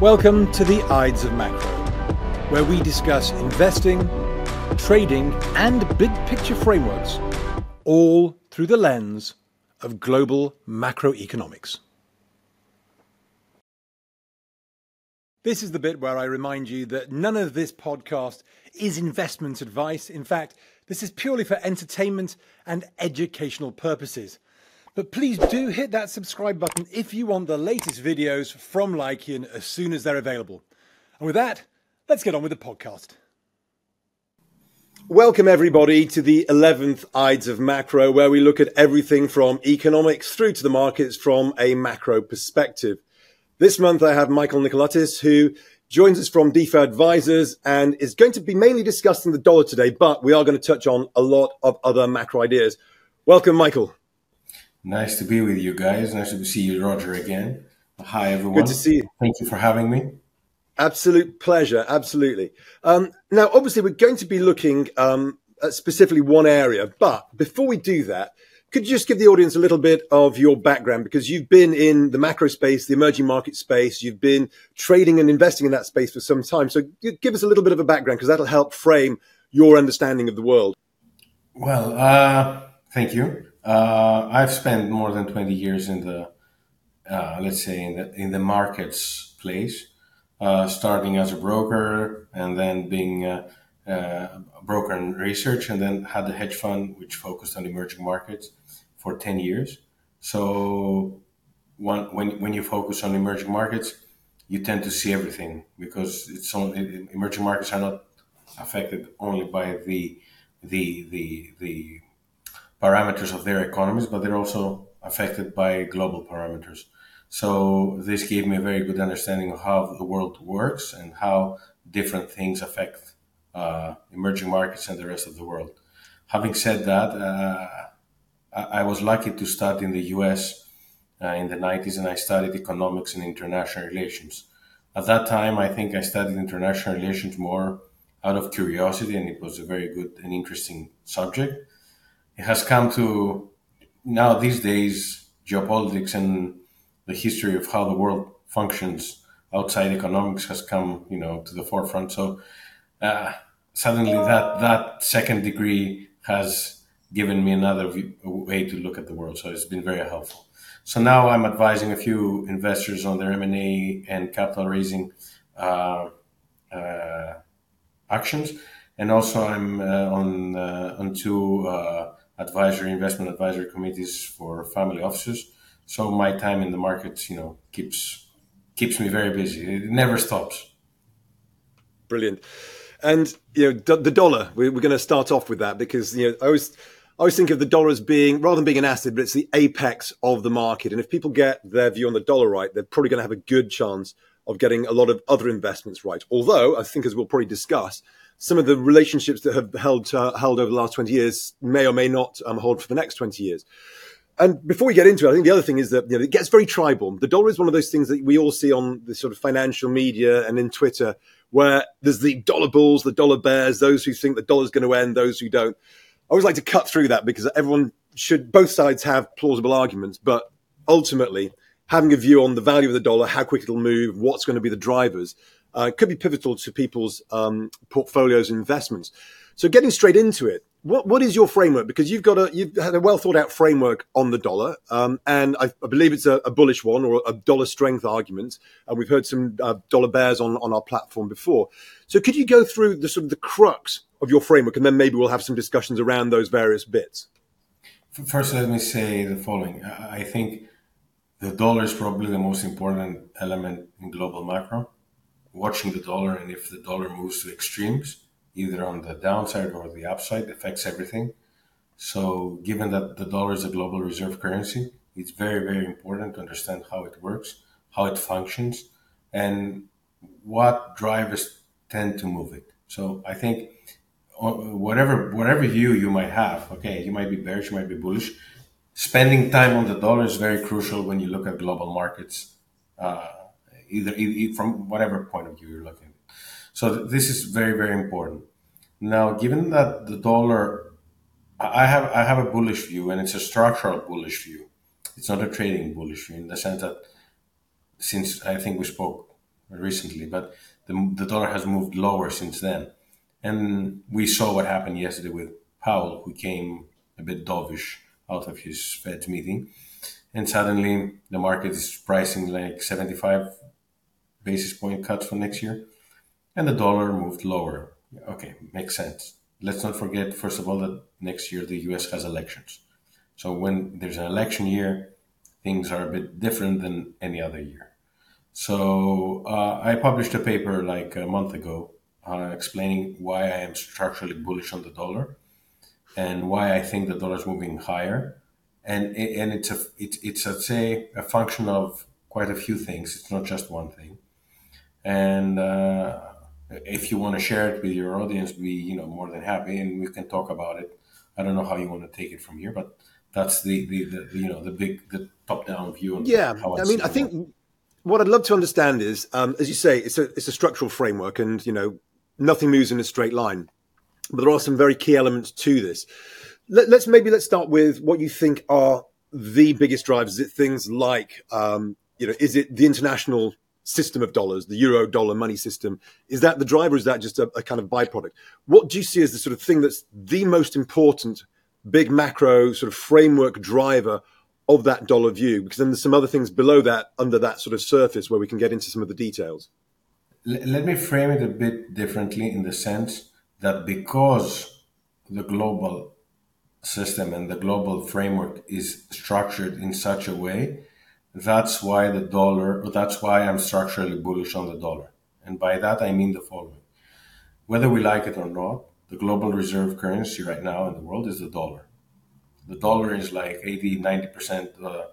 Welcome to the Ides of Macro, where we discuss investing, trading, and big picture frameworks, all through the lens of global macroeconomics. This is the bit where I remind you that none of this podcast is investment advice. In fact, this is purely for entertainment and educational purposes. But please do hit that subscribe button if you want the latest videos from Lykeion as soon as they're available. And with that, let's get on with the podcast. Welcome, everybody, to the 11th Ides of Macro, where we look at everything from economics through to the markets from a macro perspective. This month, I have Michael Nicoletos, who joins us from DeFi Advisors and is going to be mainly discussing the dollar today, but we are going to touch on a lot of other macro ideas. Welcome, Michael. Nice to be with you guys. Nice to see you, Roger, again. Hi, everyone. Good to see you. Thank you for having me. Absolute pleasure. Absolutely. Um, now, obviously, we're going to be looking um, at specifically one area, but before we do that, could you just give the audience a little bit of your background? Because you've been in the macro space, the emerging market space, you've been trading and investing in that space for some time. So give us a little bit of a background because that'll help frame your understanding of the world. Well, uh, thank you. Uh, I've spent more than 20 years in the, uh, let's say, in the, in the markets place, uh, starting as a broker and then being a, a broker in research, and then had a hedge fund which focused on emerging markets for 10 years. So one, when, when you focus on emerging markets, you tend to see everything because it's on, emerging markets are not affected only by the the the the parameters of their economies, but they're also affected by global parameters. So this gave me a very good understanding of how the world works and how different things affect uh, emerging markets and the rest of the world. Having said that, uh, I was lucky to start in the US uh, in the 90s and I studied economics and international relations. At that time, I think I studied international relations more out of curiosity and it was a very good and interesting subject has come to now these days geopolitics and the history of how the world functions outside economics has come you know to the forefront. So uh, suddenly that that second degree has given me another view, way to look at the world. So it's been very helpful. So now i'm advising a few investors on their m&a and capital raising uh, uh, actions. And also i'm uh, on uh, on two uh, advisory investment advisory committees for family offices. So my time in the markets, you know, keeps keeps me very busy. It never stops. Brilliant. And you know the dollar. We're going to start off with that because you know I always I always think of the dollar as being rather than being an asset, but it's the apex of the market. And if people get their view on the dollar right, they're probably going to have a good chance of getting a lot of other investments right. Although I think, as we'll probably discuss, some of the relationships that have held uh, held over the last 20 years may or may not um, hold for the next 20 years. And before we get into it, I think the other thing is that you know, it gets very tribal. The dollar is one of those things that we all see on the sort of financial media and in Twitter, where there's the dollar bulls, the dollar bears, those who think the dollar's going to end, those who don't. I always like to cut through that because everyone should, both sides have plausible arguments, but ultimately having a view on the value of the dollar, how quick it'll move, what's going to be the drivers, uh, could be pivotal to people's um, portfolios and investments. So getting straight into it, what, what is your framework? Because you've got a you've had a well thought out framework on the dollar, um, and I, I, believe it's a, a, bullish one or a dollar strength argument. And we've heard some uh, dollar bears on on our platform before. So could you go through the sort of the crux of your framework, and then maybe we'll have some discussions around those various bits. First, let me say the following: I think the dollar is probably the most important element in global macro watching the dollar, and if the dollar moves to extremes, either on the downside or the upside, affects everything. So, given that the dollar is a global reserve currency, it's very, very important to understand how it works, how it functions, and what drivers tend to move it. So, I think uh, whatever whatever view you might have, okay, you might be bearish, you might be bullish. Spending time on the dollar is very crucial when you look at global markets. Uh, either, either from whatever point of view you're looking. So this is very very important. Now, given that the dollar, I have I have a bullish view, and it's a structural bullish view. It's not a trading bullish view in the sense that since I think we spoke recently, but the, the dollar has moved lower since then. And we saw what happened yesterday with Powell, who came a bit dovish out of his Fed meeting. And suddenly the market is pricing like 75 basis point cut for next year. And the dollar moved lower. Okay, makes sense. Let's not forget, first of all, that next year the US has elections. So when there's an election year, things are a bit different than any other year. So uh, I published a paper like a month ago uh, explaining why I am structurally bullish on the dollar and why I think the dollar is moving higher. And and it's a it, it's I'd say a function of quite a few things. It's not just one thing. And uh, if you want to share it with your audience, be you know more than happy, and we can talk about it. I don't know how you want to take it from here, but that's the the, the you know the big the top down view. yeah, I mean, I think. That. What I'd love to understand is, um, as you say, it's a it's a structural framework, and you know nothing moves in a straight line but there are some very key elements to this. Let, us maybe let's start with what you think are the biggest drivers. Is it things like, um, you know, is it the international system of dollars, the euro dollar money system? Is that the driver? is that just a, a kind of byproduct? What do you see as the sort of thing that's the most important, big macro sort of framework driver of that dollar view? Because then there's some other things below that, under that sort of surface, where we can get into some of the details. Let me frame it a bit differently in the sense that because the global system and the global framework is structured in such a way, that's why the dollar, that's why I'm structurally bullish on the dollar. And by that, I mean the following. Whether we like it or not, the global reserve currency right now in the world is the dollar. The dollar is like 80, 90% uh,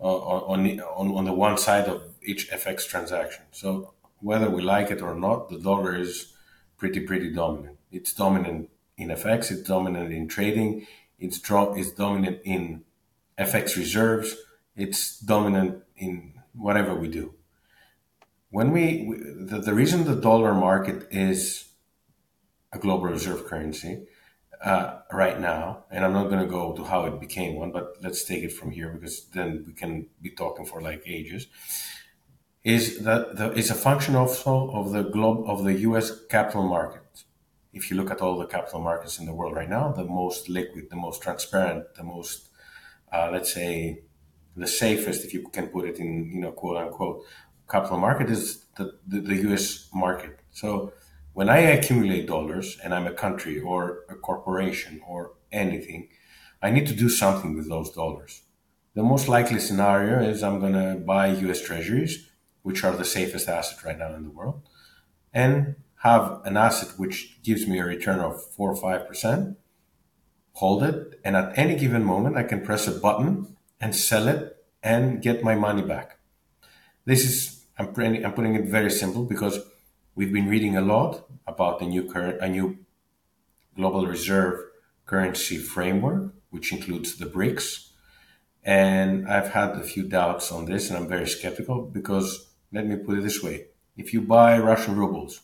on, the, on, on the one side of each FX transaction. So whether we like it or not, the dollar is pretty, pretty dominant. It's dominant in FX. It's dominant in trading. It's, it's dominant in FX reserves. It's dominant in whatever we do. When we, we the, the reason the dollar market is a global reserve currency uh, right now, and I'm not going to go to how it became one, but let's take it from here because then we can be talking for like ages. Is that the, a function also of the globe of the U.S. capital market if you look at all the capital markets in the world right now, the most liquid, the most transparent, the most, uh, let's say, the safest, if you can put it in, you know, quote unquote, capital market is the, the, the US market. So when I accumulate dollars and I'm a country or a corporation or anything, I need to do something with those dollars. The most likely scenario is I'm going to buy US treasuries, which are the safest asset right now in the world, and have an asset which gives me a return of four or five percent, hold it, and at any given moment I can press a button and sell it and get my money back. This is I'm putting, I'm putting it very simple because we've been reading a lot about the new current a new global reserve currency framework, which includes the BRICS. And I've had a few doubts on this, and I'm very skeptical because let me put it this way: if you buy Russian rubles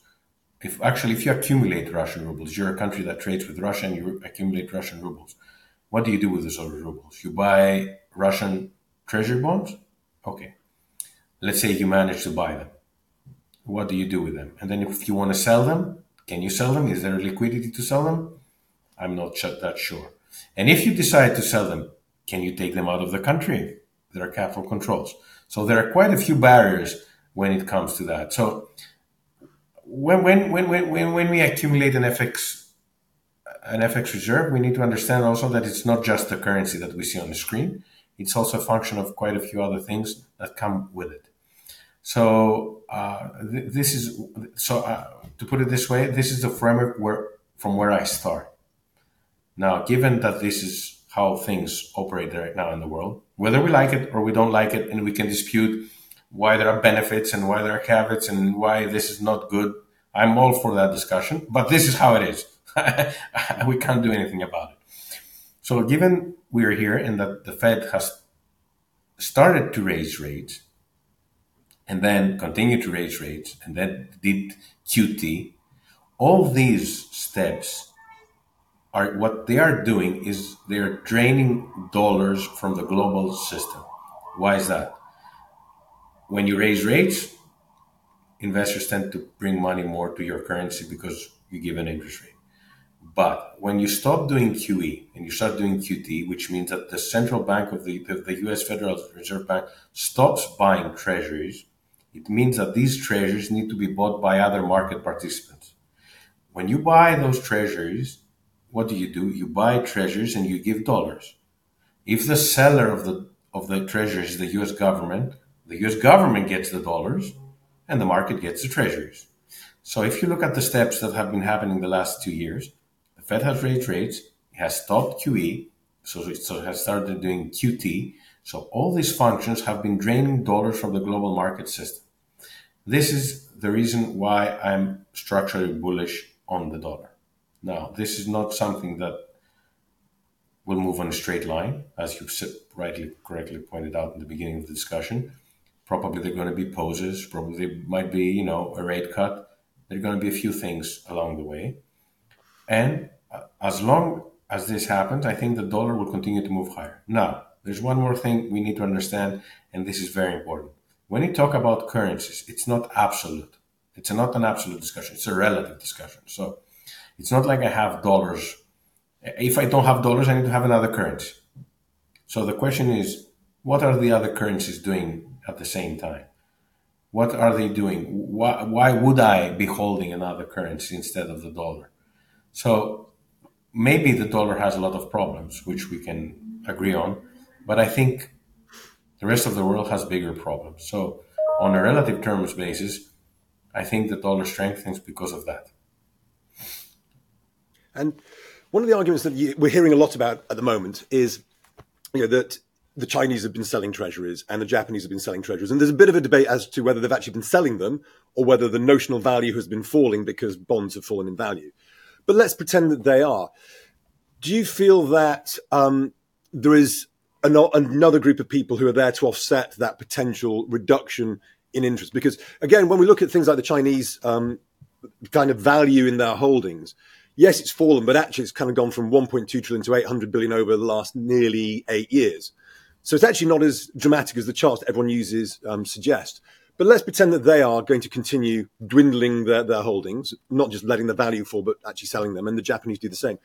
if actually if you accumulate Russian rubles, you're a country that trades with Russia and you accumulate Russian rubles. What do you do with those rubles? You buy Russian treasury bonds? Okay. Let's say you manage to buy them. What do you do with them? And then if you want to sell them, can you sell them? Is there liquidity to sell them? I'm not that sure. And if you decide to sell them, can you take them out of the country? There are capital controls. So there are quite a few barriers when it comes to that. So when, when, when, when, when we accumulate an FX an FX reserve, we need to understand also that it's not just the currency that we see on the screen. It's also a function of quite a few other things that come with it. So uh, th- this is so uh, to put it this way, this is the framework where from where I start. Now, given that this is how things operate right now in the world, whether we like it or we don't like it, and we can dispute why there are benefits and why there are caveats and why this is not good. I'm all for that discussion, but this is how it is. we can't do anything about it. So, given we are here and that the Fed has started to raise rates and then continue to raise rates and then did QT, all these steps are what they are doing is they're draining dollars from the global system. Why is that? when you raise rates, investors tend to bring money more to your currency because you give an interest rate. But when you stop doing QE and you start doing QT, which means that the central bank of the, the, US Federal Reserve Bank stops buying treasuries, it means that these treasuries need to be bought by other market participants. When you buy those treasuries, what do you do? You buy treasuries and you give dollars. If the seller of the of the treasuries is the US government, the US government gets the dollars and the market gets the treasuries. So if you look at the steps that have been happening the last two years, the Fed has raised rates, it has stopped QE, so it, so has started doing QT. So all these functions have been draining dollars from the global market system. This is the reason why I'm structurally bullish on the dollar. Now, this is not something that will move on a straight line, as you rightly, correctly pointed out in the beginning of the discussion. Probably there are going to be poses. Probably there might be, you know, a rate cut. There are going to be a few things along the way. And as long as this happens, I think the dollar will continue to move higher. Now, there's one more thing we need to understand, and this is very important. When you talk about currencies, it's not absolute. It's not an absolute discussion. It's a relative discussion. So it's not like I have dollars. If I don't have dollars, I need to have another currency. So the question is, what are the other currencies doing at the same time? What are they doing? Why, why would I be holding another currency instead of the dollar? So maybe the dollar has a lot of problems, which we can agree on, but I think the rest of the world has bigger problems. So on a relative terms basis, I think the dollar strengthens because of that. And one of the arguments that we're hearing a lot about at the moment is you know, that the Chinese have been selling treasuries and the Japanese have been selling treasuries. And there's a bit of a debate as to whether they've actually been selling them or whether the notional value has been falling because bonds have fallen in value. But let's pretend that they are. Do you feel that um, there is an, another group of people who are there to offset that potential reduction in interest? Because again, when we look at things like the Chinese um, kind of value in their holdings, yes, it's fallen, but actually it's kind of gone from 1.2 trillion to 800 billion over the last nearly eight years. So it's actually not as dramatic as the charts everyone uses um, suggest. But let's pretend that they are going to continue dwindling their, their holdings, not just letting the value fall, but actually selling them. And the Japanese do the same.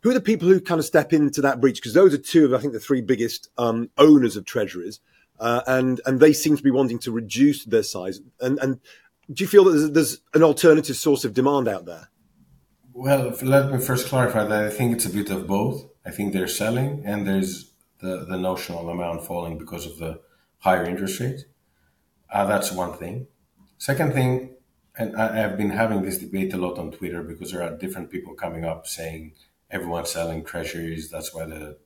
Who are the people who kind of step into that breach? Because those are two of, I think, the three biggest um, owners of treasuries. Uh, and, and they seem to be wanting to reduce their size. And, and do you feel that there's, there's an alternative source of demand out there? Well, let me first clarify that I think it's a bit of both. I think they're selling and there's the, the notional amount falling because of the higher interest rates. Uh, that's one thing. Second thing, and I, have been having this debate a lot on Twitter because there are different people coming up saying everyone's selling treasuries. That's why the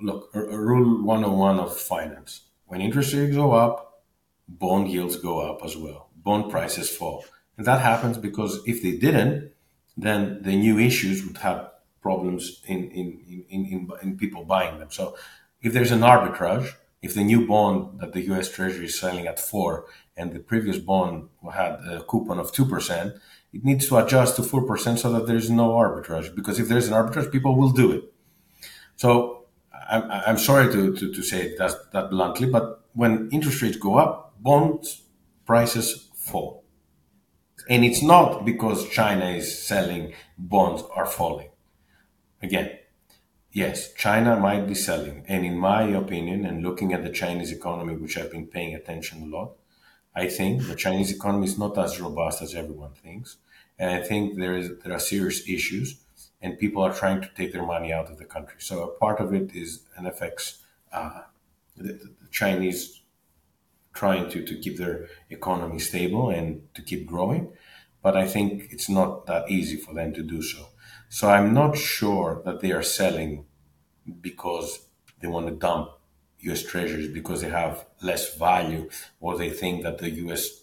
look, a rule 101 of finance. When interest rates go up, bond yields go up as well. Bond prices fall. And that happens because if they didn't, then the new issues would have problems in, in, in, in, in people buying them. So if there's an arbitrage, if the new bond that the US Treasury is selling at four and the previous bond had a coupon of 2%, it needs to adjust to 4% so that there's no arbitrage. Because if there's an arbitrage, people will do it. So I'm, I'm sorry to, to, to say that, that bluntly, but when interest rates go up, bond prices fall. And it's not because China is selling bonds are falling. Again, yes, China might be selling. And in my opinion, and looking at the Chinese economy, which I've been paying attention a lot, I think the Chinese economy is not as robust as everyone thinks. And I think there is there are serious issues and people are trying to take their money out of the country. So a part of it is an FX, uh, the, the Chinese trying to, to keep their economy stable and to keep growing. But I think it's not that easy for them to do so. So I'm not sure that they are selling because they want to dump US treasuries because they have less value or they think that the US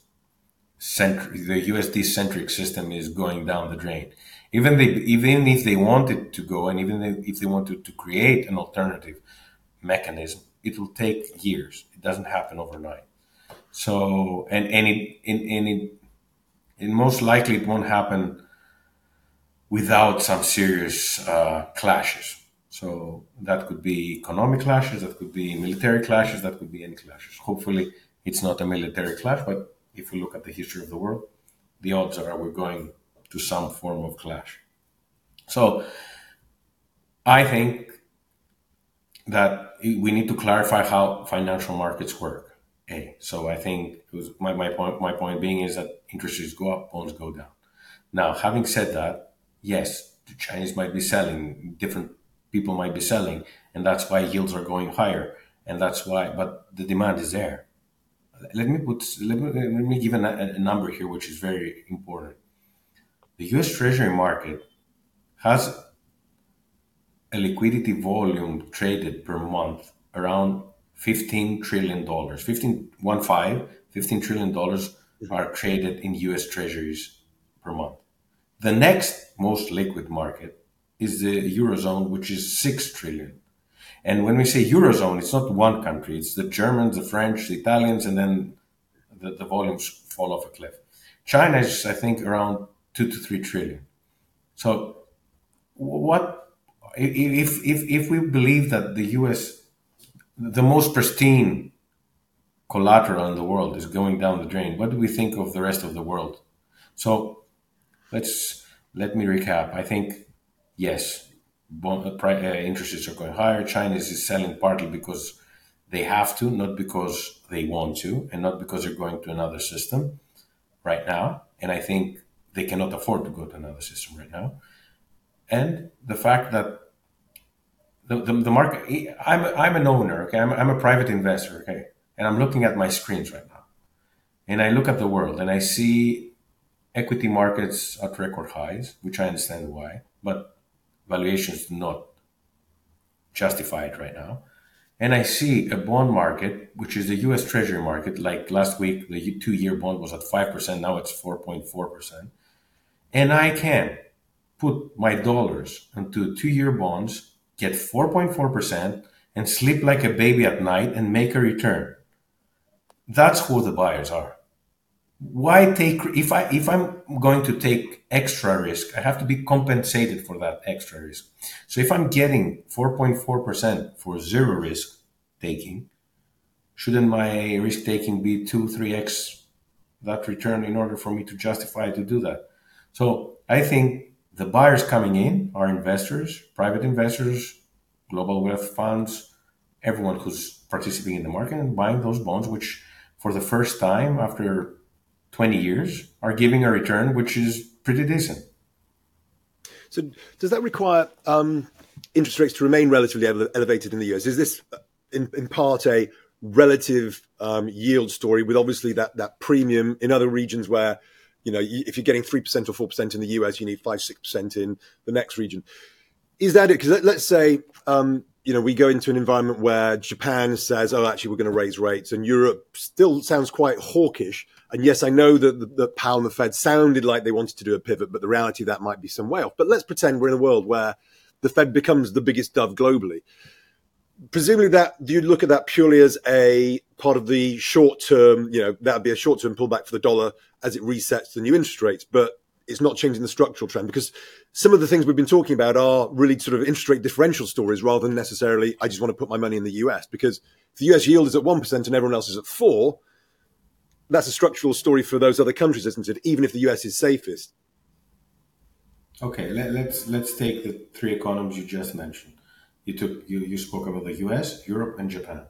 centric, the USD centric system is going down the drain. Even they, even if they wanted to go and even if they wanted to create an alternative mechanism, it will take years. It doesn't happen overnight. So, and, and it, and, and it, and most likely it won't happen without some serious uh, clashes. So that could be economic clashes, that could be military clashes, that could be any clashes. Hopefully, it's not a military clash, but if we look at the history of the world, the odds are we're going to some form of clash. So I think that we need to clarify how financial markets work. A. So I think my, my point my point being is that interest rates go up, bonds go down. Now, having said that, yes, the Chinese might be selling, different people might be selling, and that's why yields are going higher, and that's why. But the demand is there. Let me put let me, let me give a, a number here, which is very important. The U.S. Treasury market has a liquidity volume traded per month around 15 trillion dollars 15 one five 15 trillion dollars are traded in US treasuries per month the next most liquid market is the eurozone which is 6 trillion and when we say eurozone it's not one country it's the germans the french the italians and then the, the volumes fall off a cliff china is i think around 2 to 3 trillion so what if if if we believe that the U.S. the most pristine collateral in the world is going down the drain, what do we think of the rest of the world? So let's let me recap. I think yes, bond, uh, uh interest rates are going higher. China is selling partly because they have to, not because they want to, and not because they're going to another system right now. And I think they cannot afford to go to another system right now and the fact that the, the, the market, I'm, I'm an owner, okay, I'm, I'm a private investor, okay, and I'm looking at my screens right now. And I look at the world and I see equity markets at record highs, which I understand why, but valuations do not justify it right now. And I see a bond market, which is the US Treasury market. Like last week, the two year bond was at 5%, now it's 4.4%. And I can put my dollars into two year bonds, get 4.4%, and sleep like a baby at night and make a return. That's who the buyers are. Why take if I if I'm going to take extra risk, I have to be compensated for that extra risk. So if I'm getting 4.4% for zero risk taking, shouldn't my risk taking be 2 3x that return in order for me to justify to do that? So I think the buyers coming in are investors, private investors, global wealth funds, everyone who's participating in the market and buying those bonds, which for the first time after 20 years are giving a return which is pretty decent. So, does that require um, interest rates to remain relatively ele- elevated in the US? Is this uh, in, in part a relative um, yield story with obviously that, that premium in other regions where you know, if you're getting three percent or four percent in the US, you need five six percent in the next region. Is that it? Because let's say um, you know we go into an environment where Japan says, "Oh, actually, we're going to raise rates," and Europe still sounds quite hawkish. And yes, I know that the, Powell and the Fed sounded like they wanted to do a pivot, but the reality of that might be some way off. But let's pretend we're in a world where the Fed becomes the biggest dove globally presumably that do you look at that purely as a part of the short term you know that would be a short term pullback for the dollar as it resets the new interest rates but it's not changing the structural trend because some of the things we've been talking about are really sort of interest rate differential stories rather than necessarily i just want to put my money in the us because if the us yield is at 1% and everyone else is at 4 that's a structural story for those other countries isn't it even if the us is safest okay let, let's let's take the three economies you just mentioned you took you, you spoke about the US, Europe, and Japan.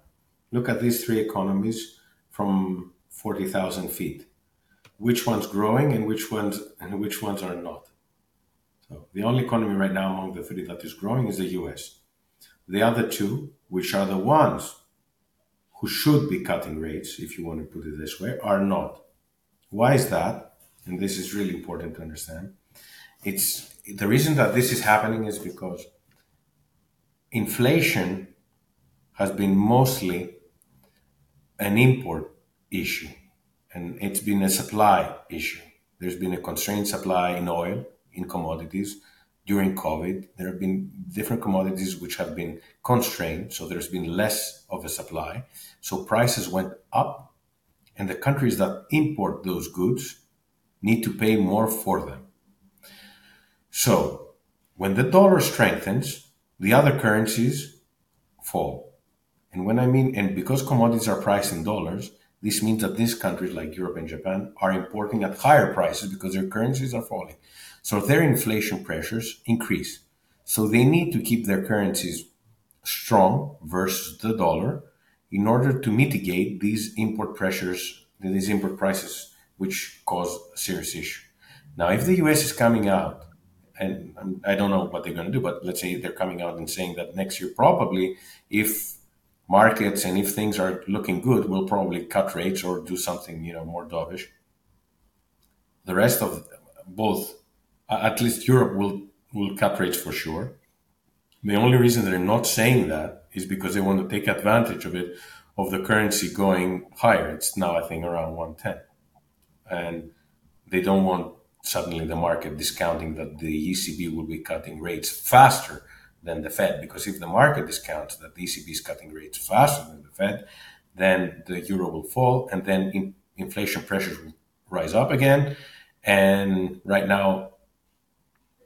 Look at these three economies from 40,000 feet. Which one's growing and which ones and which ones are not? So the only economy right now among the three that is growing is the US. The other two, which are the ones who should be cutting rates, if you want to put it this way, are not. Why is that? And this is really important to understand. It's the reason that this is happening is because inflation has been mostly an import issue and it's been a supply issue. There's been a constrained supply in oil, in commodities. During COVID, there have been different commodities which have been constrained, so there's been less of a supply. So prices went up, and the countries that import those goods need to pay more for them. So when the dollar strengthens, the other currencies fall. And when I mean, and because commodities are priced in dollars, This means that these countries like Europe and Japan are importing at higher prices because their currencies are falling. So their inflation pressures increase. So they need to keep their currencies strong versus the dollar in order to mitigate these import pressures, these import prices, which cause a serious issue. Now, if the US is coming out, and I don't know what they're going to do, but let's say they're coming out and saying that next year, probably, if markets and if things are looking good, we'll probably cut rates or do something, you know, more dovish. The rest of both, at least Europe will will cut rates for sure. The only reason they're not saying that is because they want to take advantage of it, of the currency going higher. It's now, I think, around 110. And they don't want suddenly the market discounting that the ECB will be cutting rates faster than the Fed. Because if the market discounts that the ECB is cutting rates faster than the Fed, then the euro will fall and then in, inflation pressures will rise up again. And right now,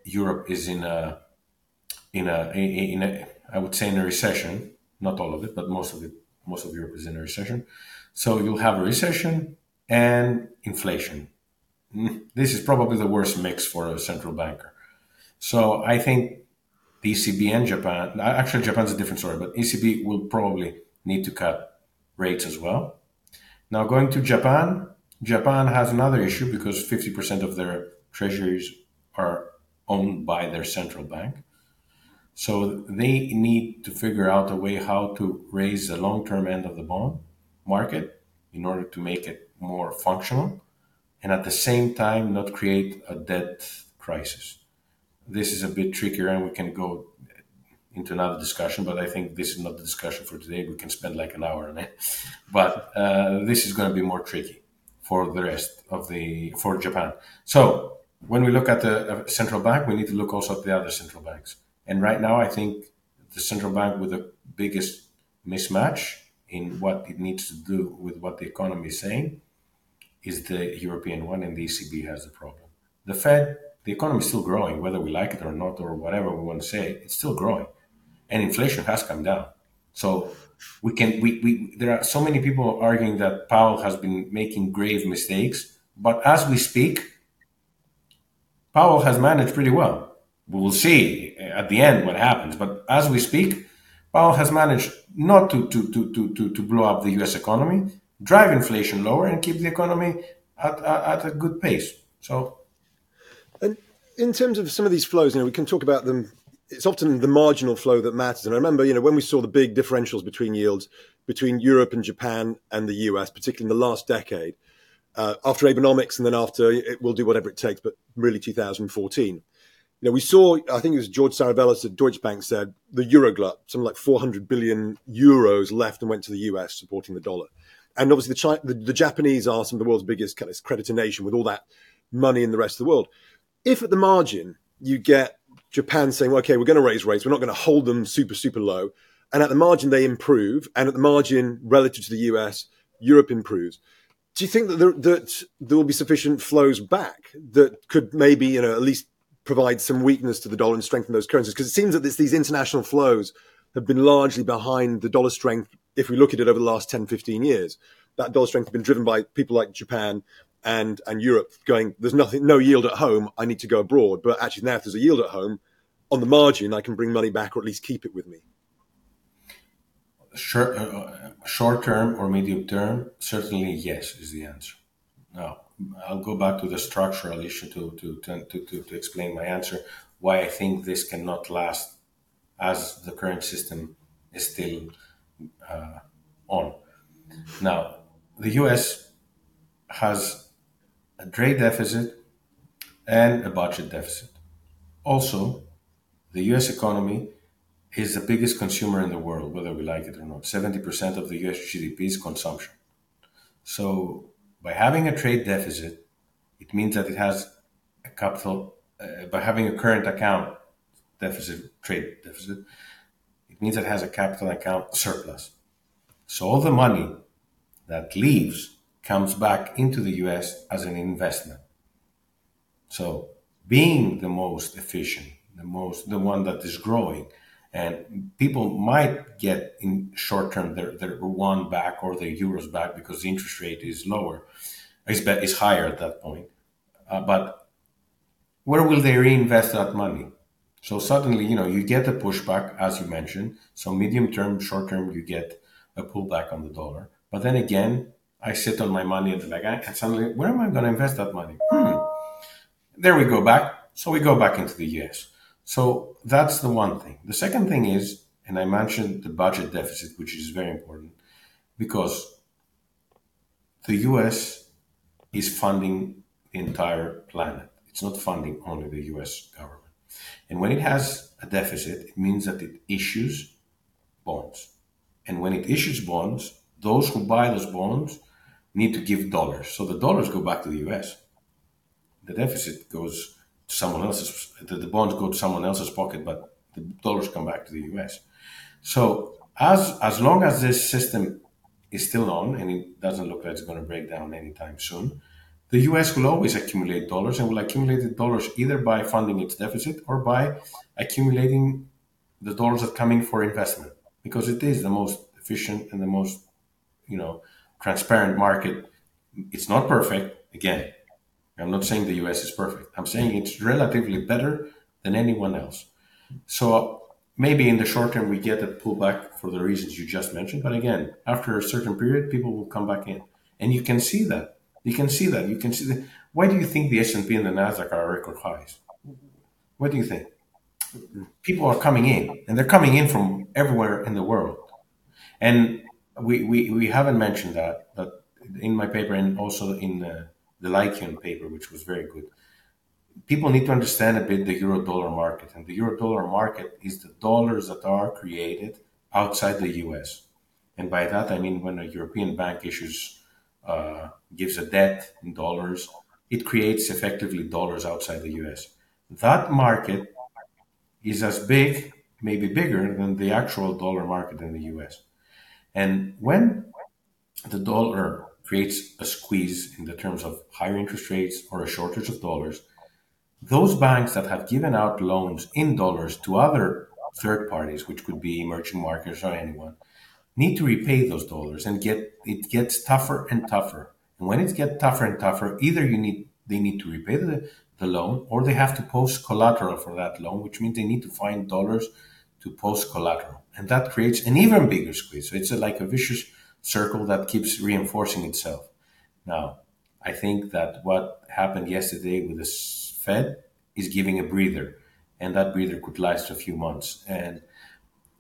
Europe is in a in a in a I would say in a recession. Not all of it, but most of it. Most of Europe is in a recession. So you'll have a recession and inflation. Mm, this is probably the worst mix for a central banker. So I think the ECB and Japan, actually Japan's a different story, but ECB will probably need to cut rates as well. Now going to Japan, Japan has another issue because 50% of their treasuries are owned by their central bank. So they need to figure out a way how to raise the long-term end of the bond market in order to make it more functional and at the same time not create a debt crisis. This is a bit trickier and we can go into another discussion, but I think this is not the discussion for today. We can spend like an hour on it. But uh, this is going to be more tricky for the rest of the, for Japan. So when we look at the uh, central bank, we need to look also at the other central banks. And right now, I think the central bank with the biggest mismatch in what it needs to do with what the economy is saying is the European one, and the ECB has the problem. The Fed, the economy is still growing, whether we like it or not, or whatever we want to say, it's still growing, and inflation has come down. So we can we, we there are so many people arguing that Powell has been making grave mistakes, but as we speak, Powell has managed pretty well we will see at the end what happens. But as we speak, Powell has managed not to, to, to, to, to, to blow up the US economy, drive inflation lower, and keep the economy at, at, at a good pace. So, and in terms of some of these flows, you know, we can talk about them. It's often the marginal flow that matters. And I remember, you know, when we saw the big differentials between yields between Europe and Japan and the US, particularly in the last decade, uh, after Abenomics and then after it will do whatever it takes, but really 2014 you know, we saw, I think it was George Saravelos at Deutsche Bank said the Euroglut, something like 400 billion euros left and went to the US supporting the dollar. And obviously the, China, the, the Japanese are some of the world's biggest kind of creditor nation with all that money in the rest of the world. If at the margin you get Japan saying, well, okay, we're going to raise rates, we're not going to hold them super, super low. And at the margin, they improve. And at the margin, relative to the US, Europe improves. Do you think that there, that there will be sufficient flows back that could maybe, you know, at least provide some weakness to the dollar and strengthen those currencies? Because it seems that this, these international flows have been largely behind the dollar strength. If we look at it over the last 10, 15 years, that dollar strength has been driven by people like Japan and, and Europe going, there's nothing, no yield at home. I need to go abroad. But actually now if there's a yield at home on the margin, I can bring money back or at least keep it with me. Short, uh, short term or medium term, certainly yes is the answer. Now, I'll go back to the structural issue to, to, to, to, to explain my answer, why I think this cannot last as the current system is still uh, on. Now, the US has a trade deficit and a budget deficit. Also, the US economy is the biggest consumer in the world, whether we like it or not. 70% of the US GDP is consumption. So by having a trade deficit, it means that it has a capital, uh, by having a current account deficit, trade deficit, it means it has a capital account surplus. So all the money that leaves comes back into the US as an investment. So being the most efficient, the most, the one that is growing, And people might get in short term their, their one back or their euros back because the interest rate is lower, is, is higher at that point. Uh, but where will they reinvest that money? So suddenly, you know, you get a pushback, as you mentioned. So medium term, short term, you get a pullback on the dollar. But then again, I sit on my money at the bank and suddenly, where am I going to invest that money? Hmm. There we go back. So we go back into the US. So that's the one thing. The second thing is, and I mentioned the budget deficit, which is very important because the US is funding the entire planet. It's not funding only the US government. And when it has a deficit, it means that it issues bonds. And when it issues bonds, those who buy those bonds need to give dollars. So the dollars go back to the US. The deficit goes to someone else's, the, the bonds go to someone else's pocket, but the dollars come back to the US. So as, as long as this system is still on, and it doesn't look like it's going to break down anytime soon, the US will always accumulate dollars and will accumulate the dollars either by funding its deficit or by accumulating the dollars that come in for investment because it is the most efficient and the most, you know, transparent market. It's not perfect. Again, I'm not saying the US is perfect. I'm saying it's relatively better than anyone else. So maybe in the short term we get a pullback for the reasons you just mentioned, but again, after a certain period, people will come back in, and you can see that you can see that. You can see that. Why do you think the S&P and the Nasdaq are record highs? What do you think? People are coming in, and they're coming in from everywhere in the world. And we, we, we haven't mentioned that, but in my paper and also in the, the Lykeion paper, which was very good, people need to understand a bit the euro dollar market. And the euro dollar market is the dollars that are created outside the US. And by that, I mean when a European bank issues uh, gives a debt in dollars, it creates effectively dollars outside the US. That market is as big, maybe bigger than the actual dollar market in the US. And when the dollar creates a squeeze in the terms of higher interest rates or a shortage of dollars, those banks that have given out loans in dollars to other third parties, which could be emerging markets or anyone, need to repay those dollars and get it gets tougher and tougher. And when it gets tougher and tougher, either you need they need to repay the, the loan or they have to post collateral for that loan, which means they need to find dollars to post collateral. And that creates an even bigger squeeze. So it's a, like a vicious circle that keeps reinforcing itself. Now, I think that what happened yesterday with the Fed is giving a breather, and that breather could last a few months. And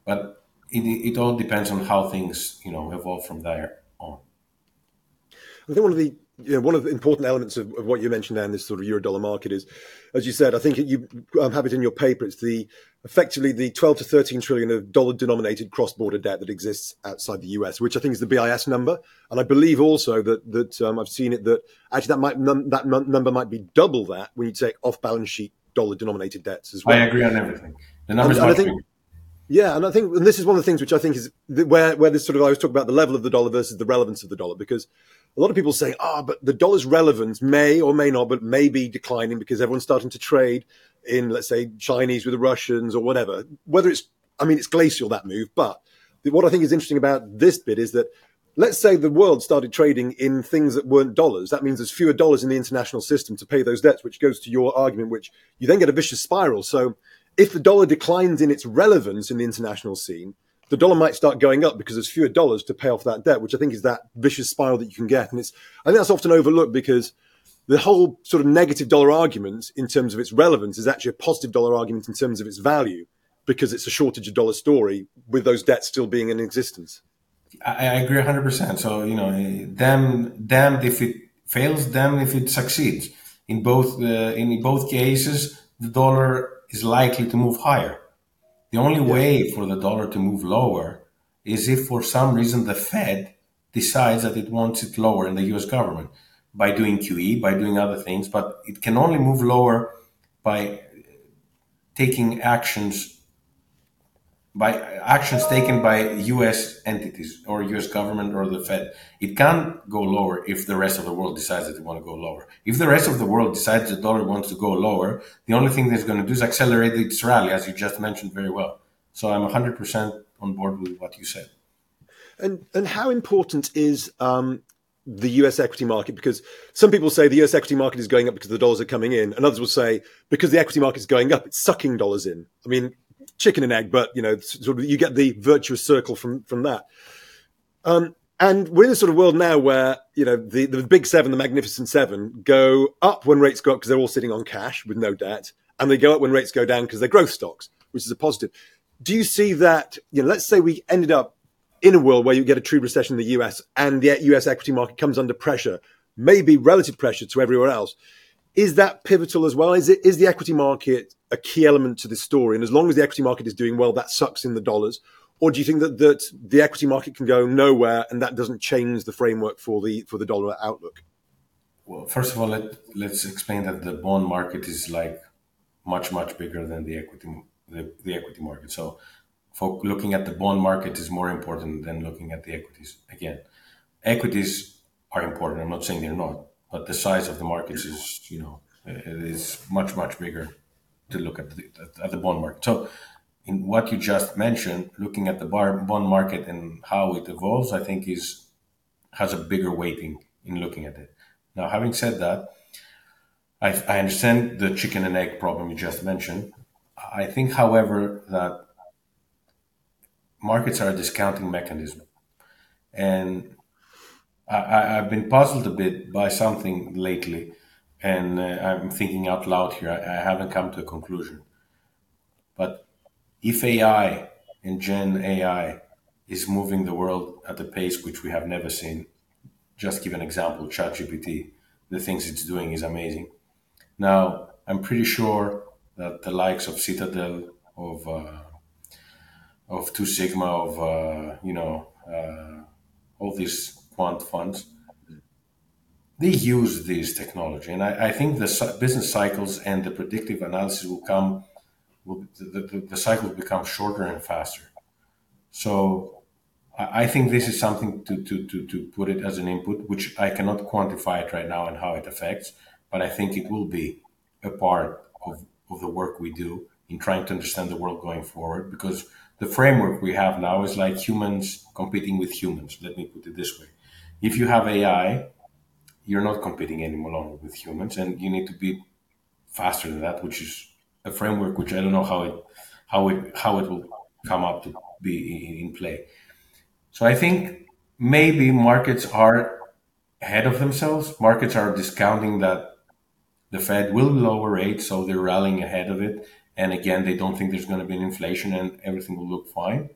but it, it all depends on how things you know evolve from there on. I think one of the you know, one of the important elements of, of what you mentioned there in this sort of euro dollar market is, as you said, I think you have it in your paper. It's the effectively the 12 to 13 trillion of dollar denominated cross border debt that exists outside the US, which I think is the BIS number. And I believe also that that um, I've seen it that actually that might num- that num- number might be double that when you take off balance sheet dollar denominated debts as well. I agree on everything. The numbers and, and I think, yeah, and I think, and this is one of the things which I think is where where this sort of I was talking about the level of the dollar versus the relevance of the dollar because a lot of people say, ah, oh, but the dollar's relevance may or may not, but may be declining because everyone's starting to trade in, let's say, Chinese with the Russians or whatever. Whether it's, I mean, it's glacial that move, but what I think is interesting about this bit is that let's say the world started trading in things that weren't dollars. That means there's fewer dollars in the international system to pay those debts, which goes to your argument, which you then get a vicious spiral. So if the dollar declines in its relevance in the international scene, the dollar might start going up because there's fewer dollars to pay off that debt, which I think is that vicious spiral that you can get. And it's, I think that's often overlooked because the whole sort of negative dollar argument in terms of its relevance is actually a positive dollar argument in terms of its value because it's a shortage of dollar story with those debts still being in existence. I, agree 100%. So, you know, damn, damned if it fails, damned if it succeeds. In both, uh, in both cases, the dollar is likely to move higher. The only way for the dollar to move lower is if for some reason the Fed decides that it wants it lower in the US government by doing QE, by doing other things, but it can only move lower by taking actions by actions taken by US entities or US government or the Fed. It can't go lower if the rest of the world decides that they want to go lower. If the rest of the world decides the dollar wants to go lower, the only thing that's going to do is accelerate its rally, as you just mentioned very well. So I'm 100% on board with what you said. And and how important is um, the US equity market? Because some people say the US equity market is going up because the dollars are coming in, and others will say because the equity market is going up, it's sucking dollars in. I mean, chicken and egg, but you know, sort of you get the virtuous circle from from that. Um, and we're in a sort of world now where you know the, the big seven, the magnificent seven, go up when rates go up because they're all sitting on cash with no debt, and they go up when rates go down because they're growth stocks, which is a positive. Do you see that? You know, let's say we ended up in a world where you get a true recession in the US and the US equity market comes under pressure, maybe relative pressure to everywhere else. Is that pivotal as well? Is it is the equity market a key element to this story? And as long as the equity market is doing well, that sucks in the dollars. Or do you think that, that the equity market can go nowhere and that doesn't change the framework for the for the dollar outlook? Well, first of all, let, let's explain that the bond market is like much much bigger than the equity the, the equity market. So looking at the bond market is more important than looking at the equities. Again, equities are important. I'm not saying they're not, but the size of the markets is, you know, it is much, much bigger to look at the, at the bond market. So, in what you just mentioned, looking at the bar, bond market and how it evolves, I think is has a bigger weighting in looking at it. Now, having said that, I, I understand the chicken and egg problem you just mentioned. I think, however, that markets are a discounting mechanism. And I, have been puzzled a bit by something lately, and uh, I'm thinking out loud here. I, I haven't come to a conclusion. But if AI and Gen AI is moving the world at a pace which we have never seen, just give an example ChatGPT, the things it's doing is amazing. Now, I'm pretty sure that the likes of Citadel, of uh, of Two Sigma, of uh, you know uh, all these quant funds, they use this technology, and I, I, think the business cycles and the predictive analysis will come. Will, the, the, the cycle will become shorter and faster. So I think this is something to, to, to, to put it as an input, which I cannot quantify it right now and how it affects, but I think it will be a part of, of the work we do in trying to understand the world going forward because the framework we have now is like humans competing with humans. Let me put it this way. If you have AI, you're not competing any longer with humans and you need to be faster than that, which is a framework which I don't know how it how it how it will come up to be in play. So I think maybe markets are ahead of themselves. Markets are discounting that the Fed will lower rates, so they're rallying ahead of it. And again, they don't think there's going to be an inflation and everything will look fine.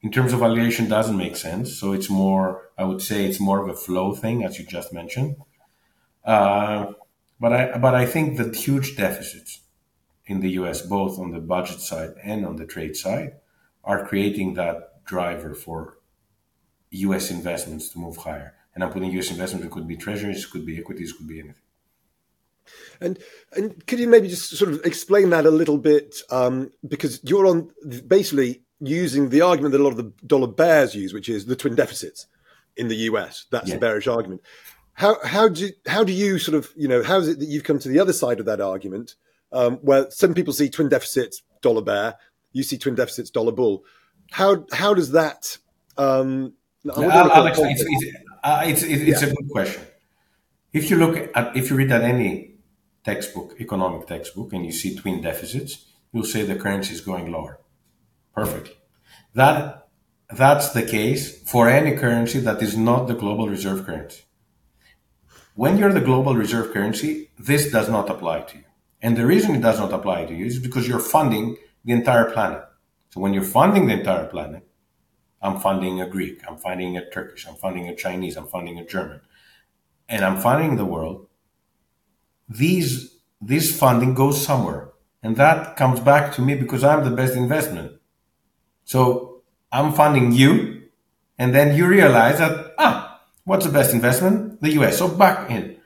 In terms of valuation, doesn't make sense. So it's more, I would say, it's more of a flow thing, as you just mentioned. Uh, but I, but I think that huge deficits in the U.S., both on the budget side and on the trade side, are creating that driver for U.S. investments to move higher. And I'm putting U.S. investments. It could be treasuries, it could be equities, it could be anything. And and could you maybe just sort of explain that a little bit? Um, because you're on basically using the argument that a lot of the dollar bears use, which is the twin deficits in the US. That's yeah. the bearish argument. How how do how do you sort of you know how is it that you've come to the other side of that argument, um, where some people see twin deficits dollar bear, you see twin deficits dollar bull. How how does that? Um, Alex, it's, it's, uh, it's, it's, yeah. a good question. If you look at if you read at any textbook, economic textbook, and you see twin deficits, you'll say the currency is going lower. Perfectly. That that's the case for any currency that is not the global reserve currency. When you're the global reserve currency, this does not apply to you. And the reason it does not apply to you is because you're funding the entire planet. So when you're funding the entire planet, I'm funding a Greek, I'm funding a Turkish, I'm funding a Chinese, I'm funding a German, and I'm funding the world these this funding goes somewhere. And that comes back to me because i'm the best investment. So i'm funding you and then you realize that ah what's the best investment? The us so back in.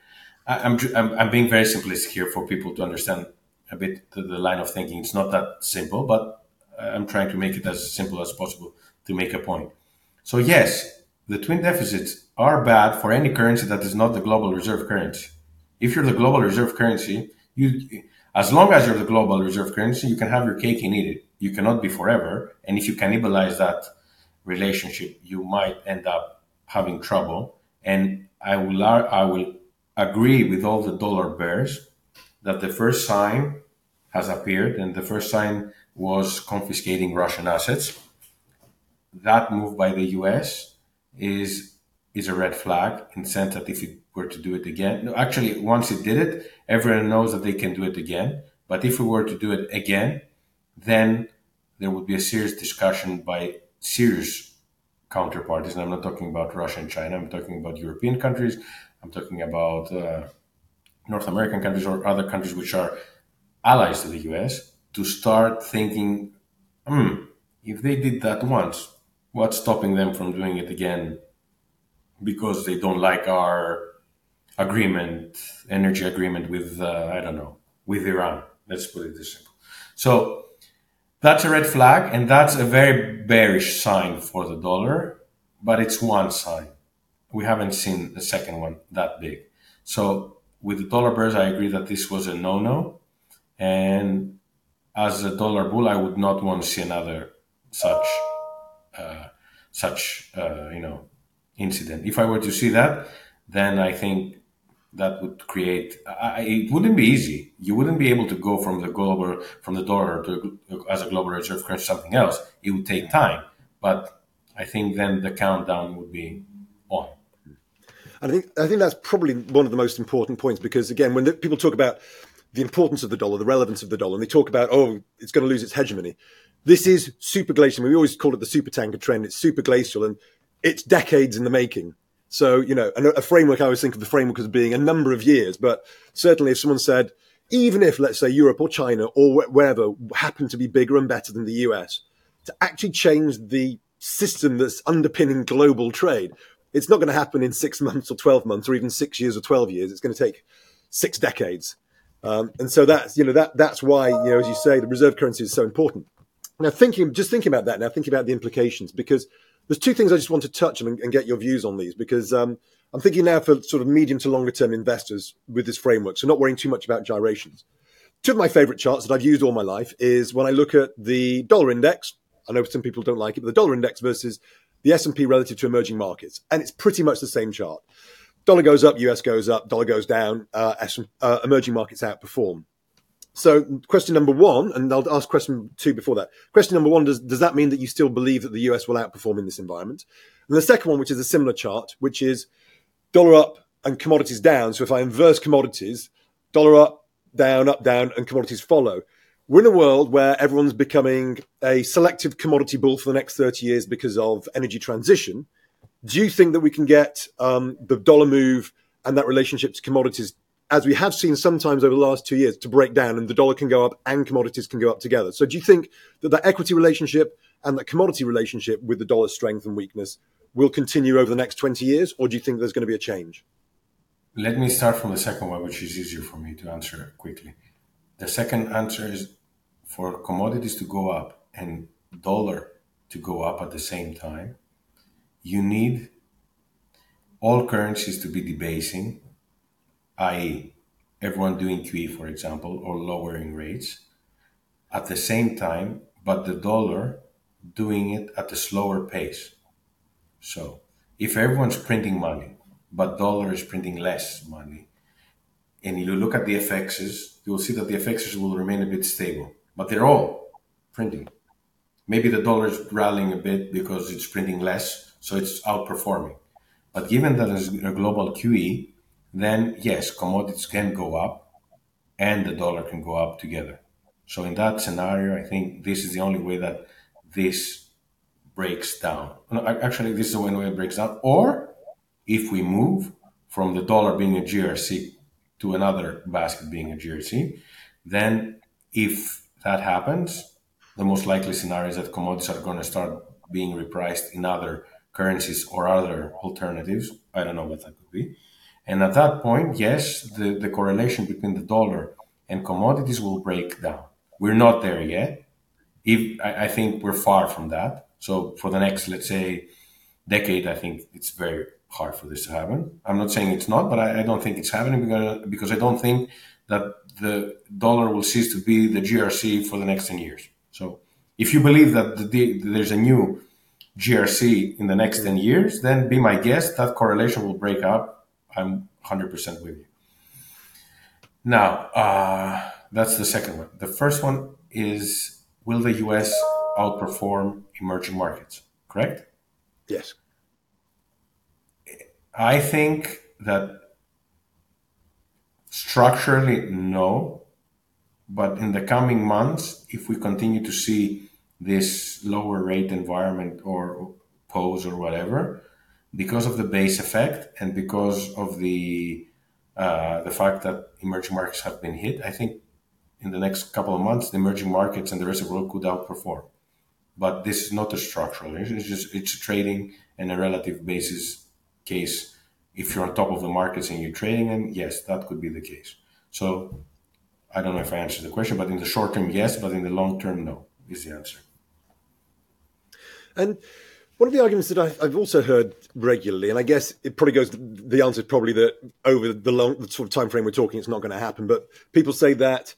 I'm i'm, I'm being very simplistic here for people to understand a bit the, the line of thinking. It's not that simple but i'm trying to make it as simple as possible to make a point. So yes the twin deficits are bad for any currency that is not the global reserve currency if you're the global reserve currency, you as long as you're the global reserve currency, you can have your cake and eat it. you cannot be forever. And if you cannibalize that relationship, you might end up having trouble. And I will, I will agree with all the dollar bears that the first sign has appeared, and the first sign was confiscating Russian assets. That move by the US is is a red flag in the sense that if it were to do it again, no, actually, once it did it, everyone knows that they can do it again. But if we were to do it again, then there would be a serious discussion by serious counterparties. And I'm not talking about Russia and China. I'm talking about European countries. I'm talking about uh, North American countries or other countries which are allies to the US to start thinking, hmm, if they did that once, what's stopping them from doing it again because they don't like our agreement, energy agreement with, uh, I don't know, with Iran. Let's put it this simple. So that's a red flag, and that's a very bearish sign for the dollar, but it's one sign. We haven't seen the second one that big. So with the dollar bears, I agree that this was a no-no, and as a dollar bull, I would not want to see another such uh, such uh, you know incident. If I were to see that, then I think that would create. I, it wouldn't be easy. You wouldn't be able to go from the global from the dollar to as a global reserve currency something else. It would take time, but I think then the countdown would be on. And I think I think that's probably one of the most important points because again, when the, people talk about the importance of the dollar, the relevance of the dollar, and they talk about oh, it's going to lose its hegemony. This is super glacial. We always call it the super tanker trend. It's super glacial, and it's decades in the making. So, you know, a framework, I always think of the framework as being a number of years, but certainly if someone said, even if, let's say, Europe or China or wherever happened to be bigger and better than the US, to actually change the system that's underpinning global trade, it's not going to happen in six months or 12 months or even six years or 12 years. It's going to take six decades. Um, and so that's, you know, that, that's why, you know, as you say, the reserve currency is so important. Now, thinking, just thinking about that now, thinking about the implications, because there's two things I just want to touch on and, and get your views on these because um, I'm thinking now for sort of medium to longer term investors with this framework, so not worrying too much about gyrations. Two of my favorite charts that I've used all my life is when I look at the dollar index. I know some people don't like it, but the dollar index versus the S&P relative to emerging markets, and it's pretty much the same chart. Dollar goes up, US goes up, dollar goes down, uh, uh, emerging markets outperform. So, question number one, and I'll ask question two before that. Question number one: Does does that mean that you still believe that the US will outperform in this environment? And the second one, which is a similar chart, which is dollar up and commodities down. So, if I inverse commodities, dollar up, down, up, down, and commodities follow. We're in a world where everyone's becoming a selective commodity bull for the next 30 years because of energy transition. Do you think that we can get um, the dollar move and that relationship to commodities as we have seen sometimes over the last two years, to break down and the dollar can go up and commodities can go up together. So do you think that that equity relationship and that commodity relationship with the dollar's strength and weakness will continue over the next 20 years, or do you think there's going to be a change? Let me start from the second one, which is easier for me to answer quickly. The second answer is for commodities to go up and dollar to go up at the same time, you need all currencies to be debasing i.e., everyone doing QE, for example, or lowering rates at the same time, but the dollar doing it at a slower pace. So if everyone's printing money, but dollar is printing less money, and you look at the FXs, you'll see that the FXs will remain a bit stable, but they're all printing. Maybe the dollar is rallying a bit because it's printing less, so it's outperforming. But given that there's a global QE, then yes, commodities can go up and the dollar can go up together. So in that scenario, I think this is the only way that this breaks down. No, actually, this is the only way it breaks down. Or if we move from the dollar being a GRC to another basket being a GRC, then if that happens, the most likely scenario is that commodities are going to start being repriced in other currencies or other alternatives. I don't know what that could be. And at that point, yes, the, the correlation between the dollar and commodities will break down. We're not there yet. If I, I think we're far from that. So for the next, let's say, decade, I think it's very hard for this to happen. I'm not saying it's not, but I, I don't think it's happening because, because I don't think that the dollar will cease to be the GRC for the next 10 years. So If you believe that the, there's a new GRC in the next 10 years, then be my guest, that correlation will break up. I'm 100% with you. Now, uh, that's the second one. The first one is Will the US outperform emerging markets? Correct? Yes. I think that structurally, no. But in the coming months, if we continue to see this lower rate environment or pose or whatever, because of the base effect and because of the uh, the fact that emerging markets have been hit, I think in the next couple of months, the emerging markets and the rest of the world could outperform. But this is not a structural; it's just it's a trading and a relative basis case. If you're on top of the markets and you're trading them, yes, that could be the case. So I don't know if I answered the question, but in the short term, yes, but in the long term, no, is the answer. And one of the arguments that I've also heard regularly, and I guess it probably goes, the answer is probably that over the long the sort of time frame we're talking, it's not going to happen. But people say that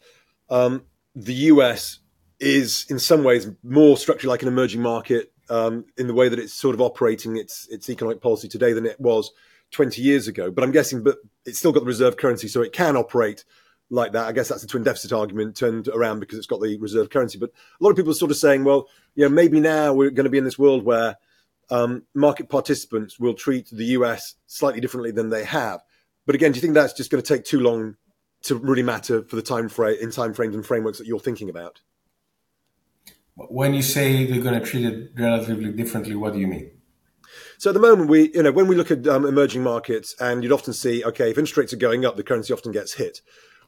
um, the US is in some ways more structured like an emerging market um, in the way that it's sort of operating its its economic policy today than it was 20 years ago. But I'm guessing, but it's still got the reserve currency, so it can operate like that. I guess that's the twin deficit argument turned around because it's got the reserve currency. But a lot of people are sort of saying, well, you know, maybe now we're going to be in this world where um, market participants will treat the US slightly differently than they have. But again, do you think that's just going to take too long to really matter for the time frame in time frames and frameworks that you're thinking about? When you say they're going to treat it relatively differently, what do you mean? So at the moment, we, you know, when we look at um, emerging markets, and you'd often see, okay, if interest rates are going up, the currency often gets hit.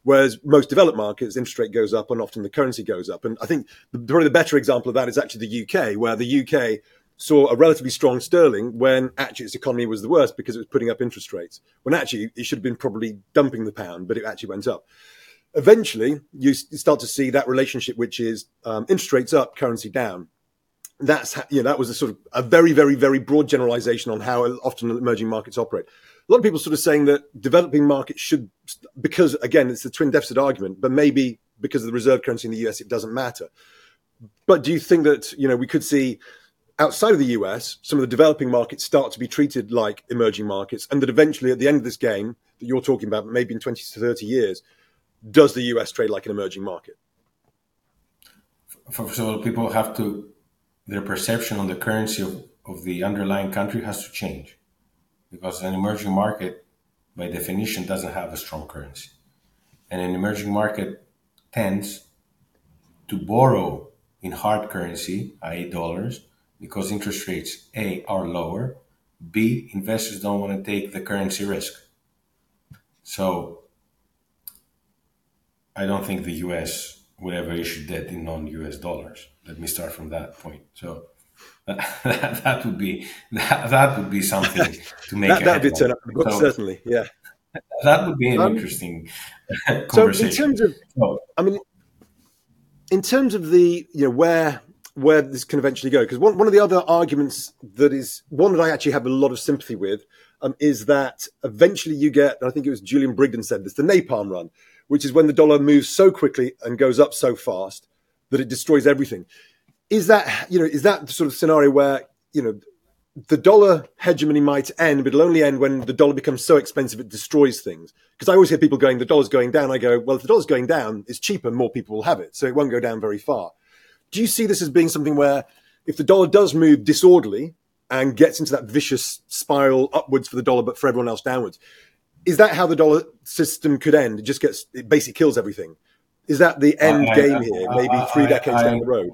Whereas most developed markets, interest rate goes up and often the currency goes up. And I think the, probably the better example of that is actually the UK, where the UK saw a relatively strong sterling when actually its economy was the worst because it was putting up interest rates. When actually it should have been probably dumping the pound, but it actually went up. Eventually, you start to see that relationship, which is um, interest rates up, currency down. That's you know that was a sort of a very very very broad generalization on how often emerging markets operate a lot of people sort of saying that developing markets should, because again, it's the twin deficit argument, but maybe because of the reserve currency in the US, it doesn't matter. But do you think that, you know, we could see outside of the US, some of the developing markets start to be treated like emerging markets, and that eventually at the end of this game that you're talking about, maybe in 20 to 30 years, does the US trade like an emerging market? First of all, people have to, their perception on the currency of, of the underlying country has to change because an emerging market, by definition, doesn't have a strong currency. And an emerging market tends to borrow in hard currency, i.e., dollars, because interest rates, A, are lower, B, investors don't want to take the currency risk. So I don't think the US would ever issue debt in non US dollars. Let me start from that point. So that, that would be that, that would be something to make. that would be turn up so, certainly, yeah. That would be an um, interesting conversation. So in terms of, oh. I mean, in terms of the you know where where this can eventually go, because one one of the other arguments that is one that I actually have a lot of sympathy with um, is that eventually you get, I think it was Julian Brigden said this, the napalm run, which is when the dollar moves so quickly and goes up so fast that it destroys everything is that you know is that the sort of scenario where you know the dollar hegemony might end, but it'll only end when the dollar becomes so expensive it destroys things. Because I always hear people going, the dollar's going down. I go, well, if the dollar's going down, it's cheaper, more people will have it, so it won't go down very far. Do you see this as being something where if the dollar does move disorderly and gets into that vicious spiral upwards for the dollar, but for everyone else downwards, is that how the dollar system could end? It just gets, it basically kills everything. Is that the end I, game I, here? Maybe three decades down the road.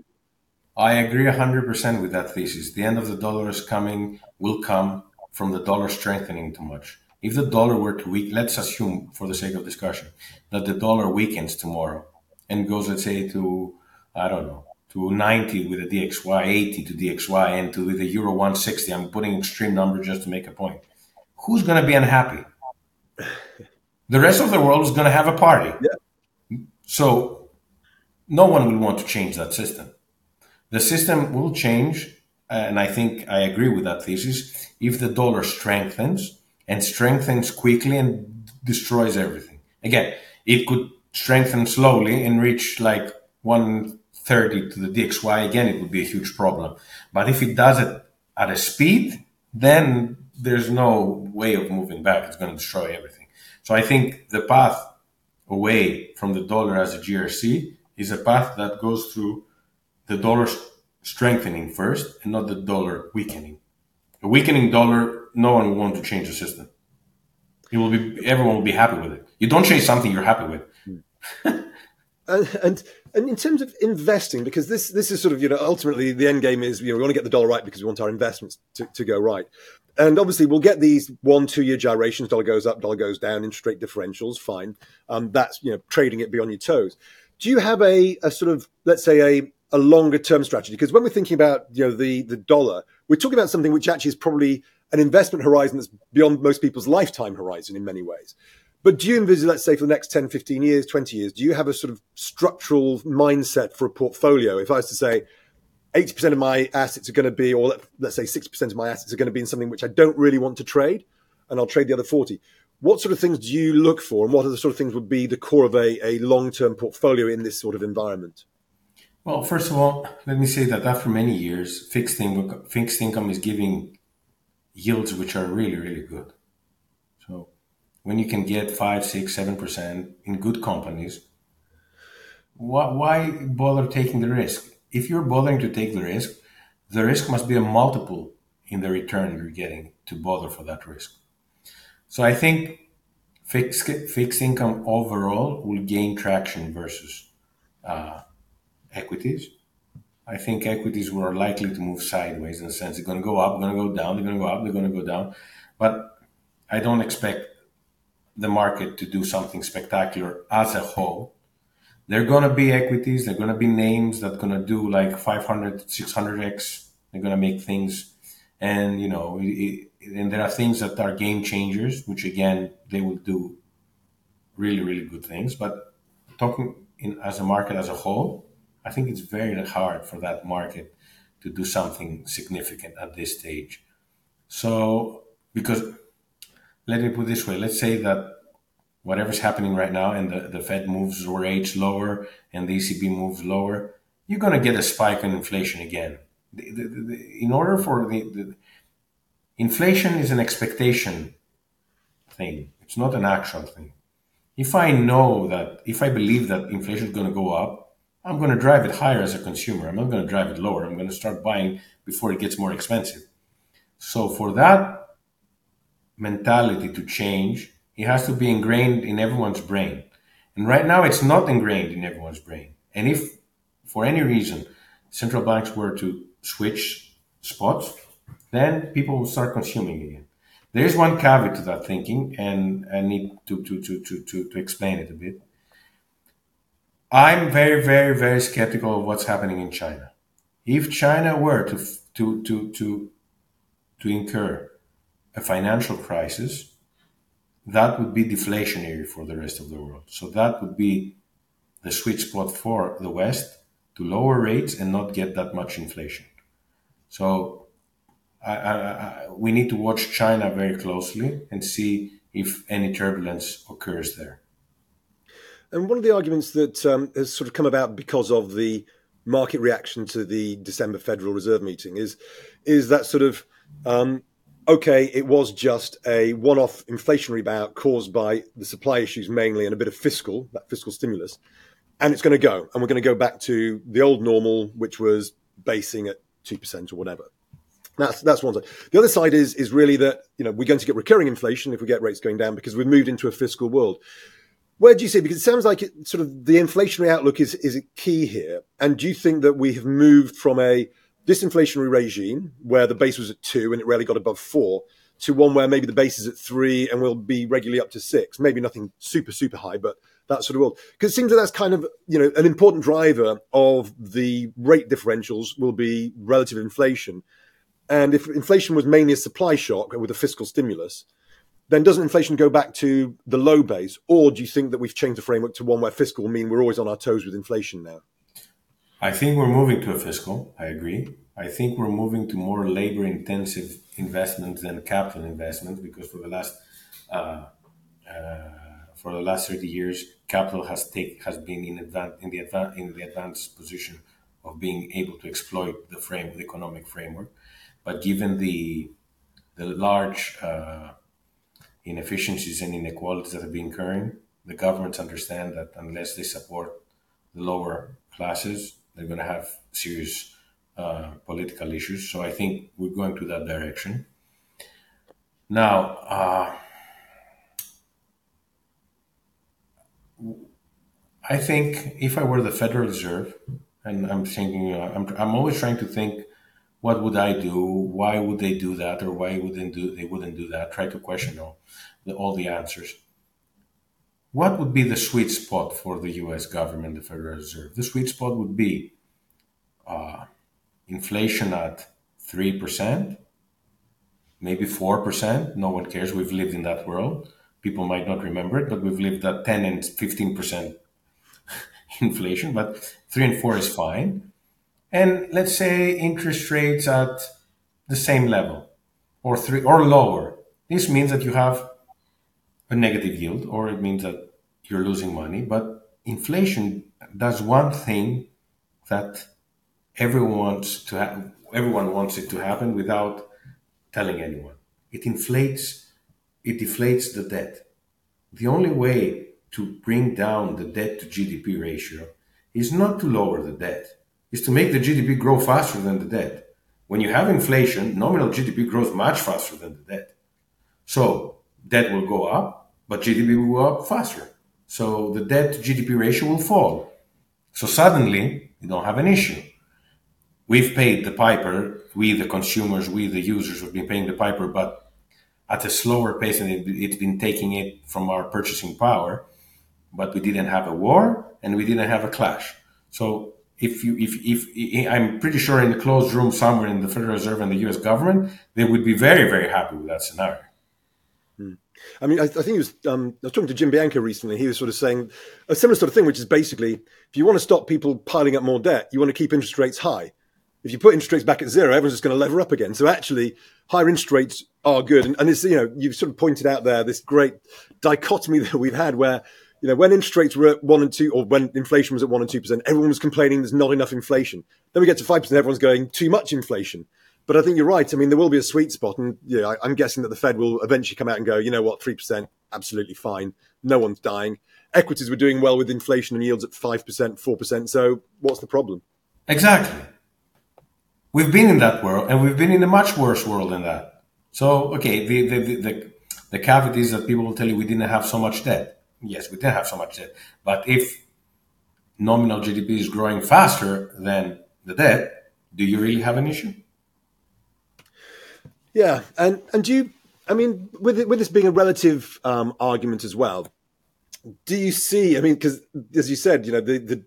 I agree 100% with that thesis. The end of the dollar is coming, will come from the dollar strengthening too much. If the dollar were to weaken, let's assume for the sake of discussion that the dollar weakens tomorrow and goes, let's say, to, I don't know, to 90 with a DXY, 80 to DXY, and to the Euro 160. I'm putting extreme numbers just to make a point. Who's going to be unhappy? The rest of the world is going to have a party. Yeah. So no one will want to change that system. The system will change, and I think I agree with that thesis, if the dollar strengthens and strengthens quickly and destroys everything. Again, it could strengthen slowly and reach like 130 30 to the DXY, again, it would be a huge problem. But if it does it at a speed, then there's no way of moving back. It's going to destroy everything. So I think the path away from the dollar as a GRC is a path that goes through the dollar strengthening first and not the dollar weakening. A weakening dollar, no one will want to change the system. It will be everyone will be happy with it. You don't change something you're happy with. and, and and in terms of investing, because this this is sort of you know ultimately the end game is you know we want to get the dollar right because we want our investments to, to go right, and obviously we'll get these one two year gyrations. Dollar goes up, dollar goes down, interest rate differentials. Fine, um, that's you know trading it beyond your toes. Do you have a, a sort of let's say a a longer term strategy? Because when we're thinking about you know the the dollar, we're talking about something which actually is probably an investment horizon that's beyond most people's lifetime horizon in many ways. But do you envisage, let's say, for the next 10, 15 years, 20 years, do you have a sort of structural mindset for a portfolio? If I was to say 80% of my assets are going to be, or let's say 60% of my assets are going to be in something which I don't really want to trade, and I'll trade the other 40. What sort of things do you look for, and what are the sort of things would be the core of a, a long term portfolio in this sort of environment? Well, first of all, let me say that after many years, fixed income, fixed income is giving yields which are really, really good. When you can get five, six, seven percent in good companies, why, why bother taking the risk? If you're bothering to take the risk, the risk must be a multiple in the return you're getting to bother for that risk. So I think fixed fixed income overall will gain traction versus uh, equities. I think equities were likely to move sideways in the sense they're going to go up, going to go down, they're going to go up, they're going to go down. But I don't expect the market to do something spectacular as a whole. There are going to be equities, there are going to be names that are going to do like 500, 600x. They're going to make things. And, you know, it, and there are things that are game changers, which again, they will do really, really good things. But talking in, as a market as a whole, I think it's very hard for that market to do something significant at this stage. So, because let me put this way, let's say that whatever's happening right now and the, the Fed moves rates lower and the ECB moves lower, you're going to get a spike in inflation again. The, the, the, in order for the, inflation is an expectation thing, it's not an actual thing. If I know that, if I believe that inflation is going to go up, I'm going to drive it higher as a consumer. I'm not going to drive it lower. I'm going to start buying before it gets more expensive. So for that mentality to change, it has to be ingrained in everyone's brain. And right now it's not ingrained in everyone's brain. And if for any reason central banks were to switch spots, then people will start consuming again. There's one caveat to that thinking, and I need to, to, to, to, to, to explain it a bit. I'm very, very, very skeptical of what's happening in China. If China were to to to to to incur a financial crisis, that would be deflationary for the rest of the world. So that would be the sweet spot for the West to lower rates and not get that much inflation. So I, I, I, we need to watch China very closely and see if any turbulence occurs there. And one of the arguments that um, has sort of come about because of the market reaction to the December Federal Reserve meeting is is that sort of um, okay, it was just a one-off inflationary bout caused by the supply issues mainly and a bit of fiscal that fiscal stimulus, and it's going to go, and we're going to go back to the old normal, which was basing at two percent or whatever. That's that's one side. The other side is is really that you know we're going to get recurring inflation if we get rates going down because we've moved into a fiscal world. Where do you see? Because it sounds like it, sort of the inflationary outlook is is key here. And do you think that we have moved from a disinflationary regime where the base was at two and it rarely got above four to one where maybe the base is at three and will be regularly up to six? Maybe nothing super super high, but that sort of world. Because it seems that that's kind of you know an important driver of the rate differentials will be relative inflation. And if inflation was mainly a supply shock with a fiscal stimulus, then doesn't inflation go back to the low base, or do you think that we've changed the framework to one where fiscal will mean we're always on our toes with inflation now? I think we're moving to a fiscal. I agree. I think we're moving to more labor-intensive investments than capital investments because for the last uh, uh, for the last thirty years, capital has take has been in advan- in the advan- in the advanced position of being able to exploit the frame, the economic framework. But given the the large uh, inefficiencies and inequalities that have been occurring, the governments understand that unless they support the lower classes, they're going to have serious uh, political issues. So I think we're going to that direction. Now, uh, I think if I were the Federal Reserve, and I'm thinking, I'm, I'm always trying to think, what would I do? Why would they do that, or why wouldn't do they wouldn't do that? Try to question all the, all the answers. What would be the sweet spot for the U.S. government, the Federal Reserve? The sweet spot would be uh, inflation at three percent, maybe four percent. No one cares. We've lived in that world. People might not remember it, but we've lived at ten and fifteen percent inflation, but three and four is fine. And let's say interest rates at the same level or three or lower. This means that you have a negative yield or it means that you're losing money. But inflation does one thing that everyone wants to have everyone wants it to happen without telling anyone. It inflates it deflates the debt. The only way to bring down the debt to GDP ratio is not to lower the debt, is to make the GDP grow faster than the debt. When you have inflation, nominal GDP grows much faster than the debt. So debt will go up, but GDP will go up faster. So the debt to GDP ratio will fall. So suddenly you don't have an issue. We've paid the piper, we the consumers, we the users have been paying the piper, but at a slower pace and it's been taking it from our purchasing power but we didn't have a war and we didn't have a clash. So if you if if I'm pretty sure in a closed room somewhere in the Federal Reserve and the U.S. government, they would be very very happy with that scenario. Hmm. I mean, I, I think it was. Um, I was talking to Jim Bianco recently. He was sort of saying a similar sort of thing, which is basically if you want to stop people piling up more debt, you want to keep interest rates high. If you put interest rates back at zero, everyone's just going to lever up again. So actually, higher interest rates are good. And, and it's you know you've sort of pointed out there this great dichotomy that we've had where you know, when interest rates were at one and two, or when inflation was at one and two percent, everyone was complaining there's not enough inflation. Then we get to five percent, everyone's going too much inflation. But I think you're right. I mean, there will be a sweet spot, and know, I, am guessing that the Fed will eventually come out and go, you know what, three percent, absolutely fine. No one's dying. Equities were doing well with inflation and yields at five percent, four percent. So what's the problem? Exactly. We've been in that world, and we've been in a much worse world than that. So, okay, the the the, the, the caveat is that people will tell you we didn't have so much debt yes, we didn't have so much debt. But if nominal GDP is growing faster than the debt, do you really have an issue? Yeah, and and do you? I mean, with it, with this being a relative um, argument as well, do you see? I mean, because as you said, you know, the the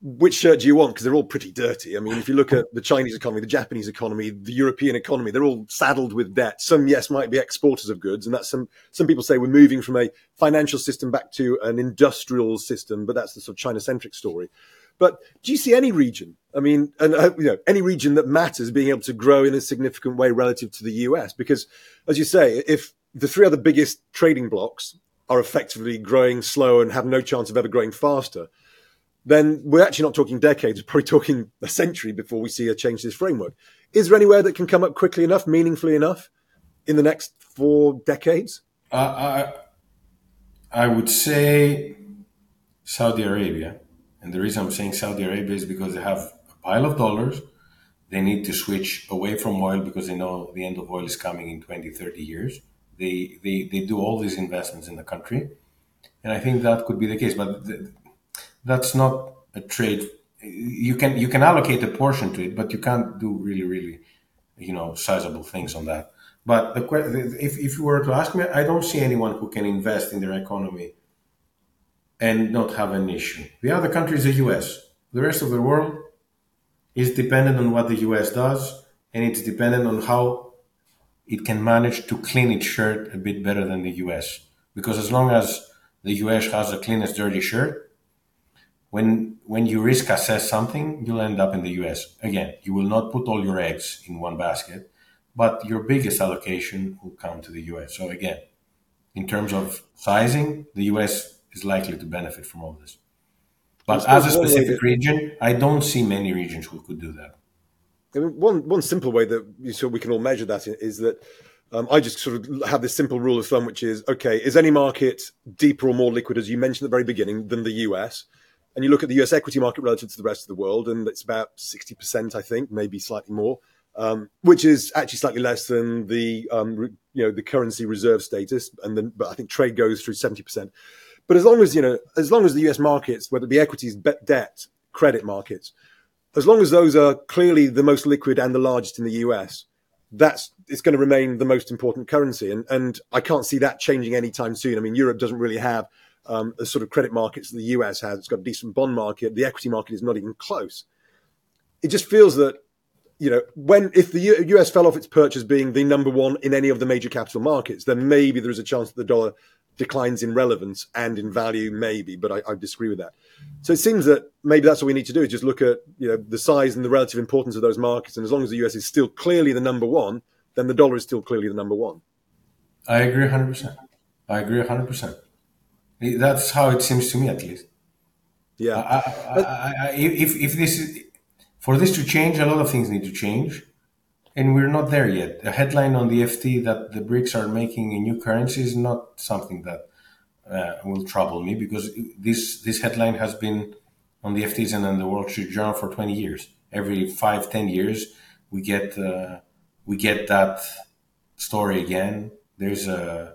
which shirt do you want? Because they're all pretty dirty. I mean, if you look at the Chinese economy, the Japanese economy, the European economy, they're all saddled with debt. Some, yes, might be exporters of goods, and that's some. Some people say we're moving from a financial system back to an industrial system, but that's the sort of China-centric story. But do you see any region? I mean, and uh, you know, any region that matters being able to grow in a significant way relative to the US? Because, as you say, if the three other biggest trading blocks are effectively growing slow and have no chance of ever growing faster then we're actually not talking decades, we're probably talking a century before we see a change to this framework. Is there anywhere that can come up quickly enough, meaningfully enough, in the next four decades? Uh, I, I would say Saudi Arabia. And the reason I'm saying Saudi Arabia is because they have a pile of dollars. They need to switch away from oil because they know the end of oil is coming in 20, 30 years. They, they, they do all these investments in the country. And I think that could be the case. But the, that's not a trade. You can you can allocate a portion to it, but you can't do really really, you know, sizable things on that. But the if if you were to ask me, I don't see anyone who can invest in their economy and not have an issue. The other country is the U.S. The rest of the world is dependent on what the U.S. does, and it's dependent on how it can manage to clean its shirt a bit better than the U.S. Because as long as the U.S. has the cleanest dirty shirt, when when you risk assess something, you'll end up in the US. Again, you will not put all your eggs in one basket, but your biggest allocation will come to the US. So again, in terms of sizing, the US is likely to benefit from all this. But as a specific region, I don't see many regions who could do that. One one simple way that so we can all measure that is that um, I just sort of have this simple rule of thumb, which is okay: is any market deeper or more liquid, as you mentioned at the very beginning, than the US? And you look at the US equity market relative to the rest of the world, and it's about sixty percent, I think, maybe slightly more, um, which is actually slightly less than the um, you know the currency reserve status, and then but I think trade goes through seventy percent. But as long as you know, as long as the US markets, whether it be equities, debt, credit markets, as long as those are clearly the most liquid and the largest in the US, that's it's going to remain the most important currency, and and I can't see that changing anytime soon. I mean, Europe doesn't really have um, the sort of credit markets that the US has. It's got a decent bond market. The equity market is not even close. It just feels that you know when if the US fell off its perch as being the number one in any of the major capital markets, then maybe there is a chance that the dollar declines in relevance and in value, maybe, but I, I, disagree with that. So it seems that maybe that's what we need to do is just look at you know the size and the relative importance of those markets, and as long as the US is still clearly the number one, then the dollar is still clearly the number one. I agree 100%. I agree 100%. That's how it seems to me, at least. Yeah. I, I, if, if this is, for this to change, a lot of things need to change and we're not there yet. A headline on the FT that the BRICS are making a new currency is not something that uh, will trouble me because this this headline has been on the FTs and on the Wall Street Journal for 20 years. Every five, 10 years, we get uh, we get that story again. There's a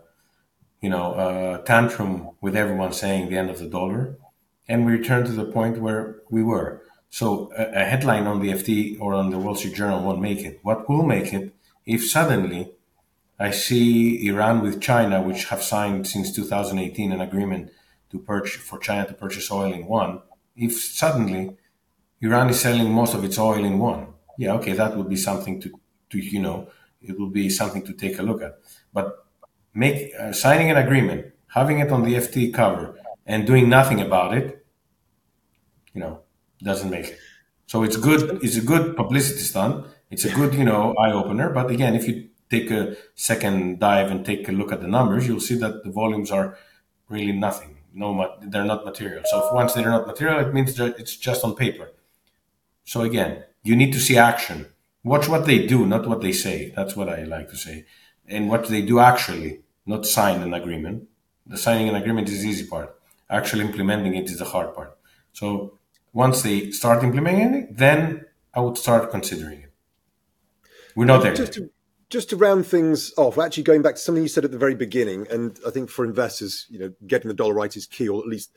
you know a tantrum with everyone saying the end of the dollar, and we return to the point where we were. So a, a headline on the FT or on the Wall Street Journal won't make it. What will make it if suddenly I see Iran with China, which have signed since 2018 an agreement to purchase for China to purchase oil in one. If suddenly Iran is selling most of its oil in yuan, yeah, okay, that would be something to, to you know, it would be something to take a look at. But make uh, signing an agreement, having it on the FT cover, and doing nothing about it, you know, doesn't make it. So it's good. It's a good publicity stunt. It's a good, you know, eye opener. But again, if you take a second dive and take a look at the numbers, you'll see that the volumes are really nothing. No, they're not material. So once they're not material, it means that it's just on paper. So again, you need to see action. Watch what they do, not what they say. That's what I like to say. And what they do actually, not sign an agreement. The signing an agreement is the easy part. Actually implementing it is the hard part. So once they start implementing it, then I would start considering it. We're not there. Just to, just to round things off, actually going back to something you said at the very beginning, and I think for investors, you know, getting the dollar right is key, or at least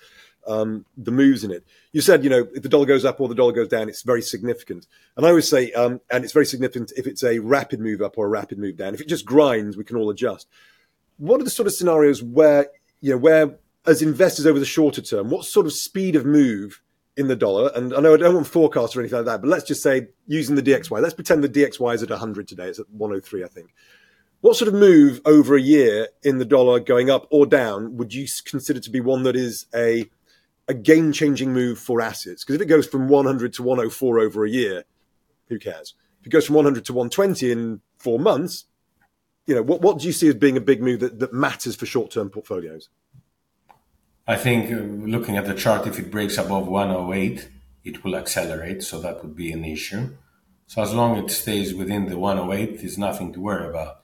um, the moves in it. You said, you know, if the dollar goes up or the dollar goes down, it's very significant. And I always say, um, and it's very significant if it's a rapid move up or a rapid move down. If it just grinds, we can all adjust. What are the sort of scenarios where, you know, where as investors over the shorter term, what sort of speed of move in the dollar, and I know I don't want forecast or anything like that, but let's just say using the DXY, let's pretend the DXY is at 100 today. It's at 103, I think. What sort of move over a year in the dollar going up or down would you consider to be one that is a a game changing move for assets? Because if it goes from 100 to 104 over a year, who cares? If it goes from 100 to 120 in four months, you know, what, what do you see as being a big move that, that matters for short term portfolios? I think uh, looking at the chart, if it breaks above 108, it will accelerate. So that would be an issue. So as long as it stays within the 108, there's nothing to worry about.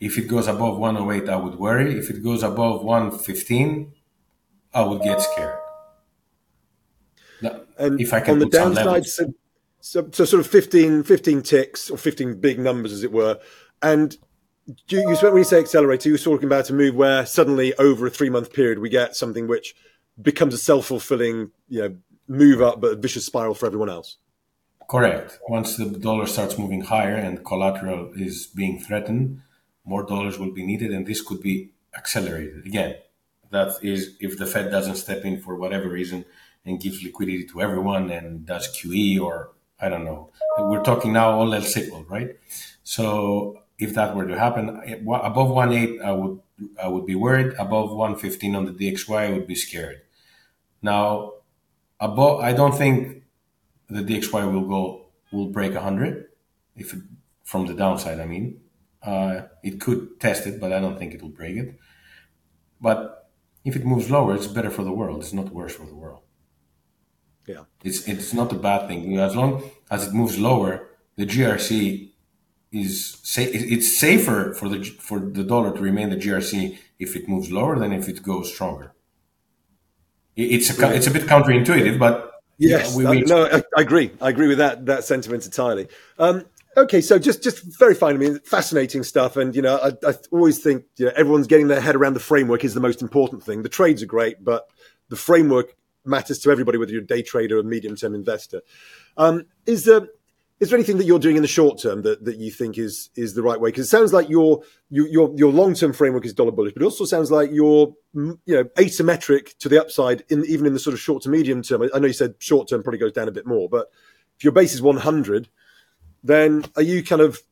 If it goes above 108, I would worry. If it goes above 115, I would get scared. And if I can on the downside, so, so, so, sort of 15, 15 ticks or 15 big numbers, as it were. And you, you when you say accelerator, you're talking about a move where suddenly over a three month period we get something which becomes a self fulfilling, you know, move up but a vicious spiral for everyone else. Correct. Once the dollar starts moving higher and collateral is being threatened, more dollars will be needed, and this could be accelerated again. That is, if the Fed doesn't step in for whatever reason and gives liquidity to everyone and does QE or I don't know. We're talking now all else equal, right? So if that were to happen, above 1.8, I would I would be worried. Above 115 on the DXY, I would be scared. Now, above, I don't think the DXY will go will break 100 if it, from the downside. I mean, uh, it could test it, but I don't think it will break it. But if it moves lower, it's better for the world. It's not worse for the world. Yeah, it's it's not a bad thing as long as it moves lower. The GRC is sa- it's safer for the for the dollar to remain the GRC if it moves lower than if it goes stronger. It's a it's a bit counterintuitive, but yes, yeah, we, we no, I, I, agree. I agree with that that sentiment entirely. Um, okay, so just just very fine. I mean, fascinating stuff, and you know, I, I always think you know, everyone's getting their head around the framework is the most important thing. The trades are great, but the framework matters to everybody, whether you're a day trader or a medium term investor. Um, is there is there anything that you're doing in the short term that, that you think is is the right way? Because it sounds like your your your long term framework is dollar bullish, but it also sounds like you're mm, you know asymmetric to the upside in even in the sort of short to medium term. I know you said short term probably goes down a bit more, but if your base is 100, then are you kind of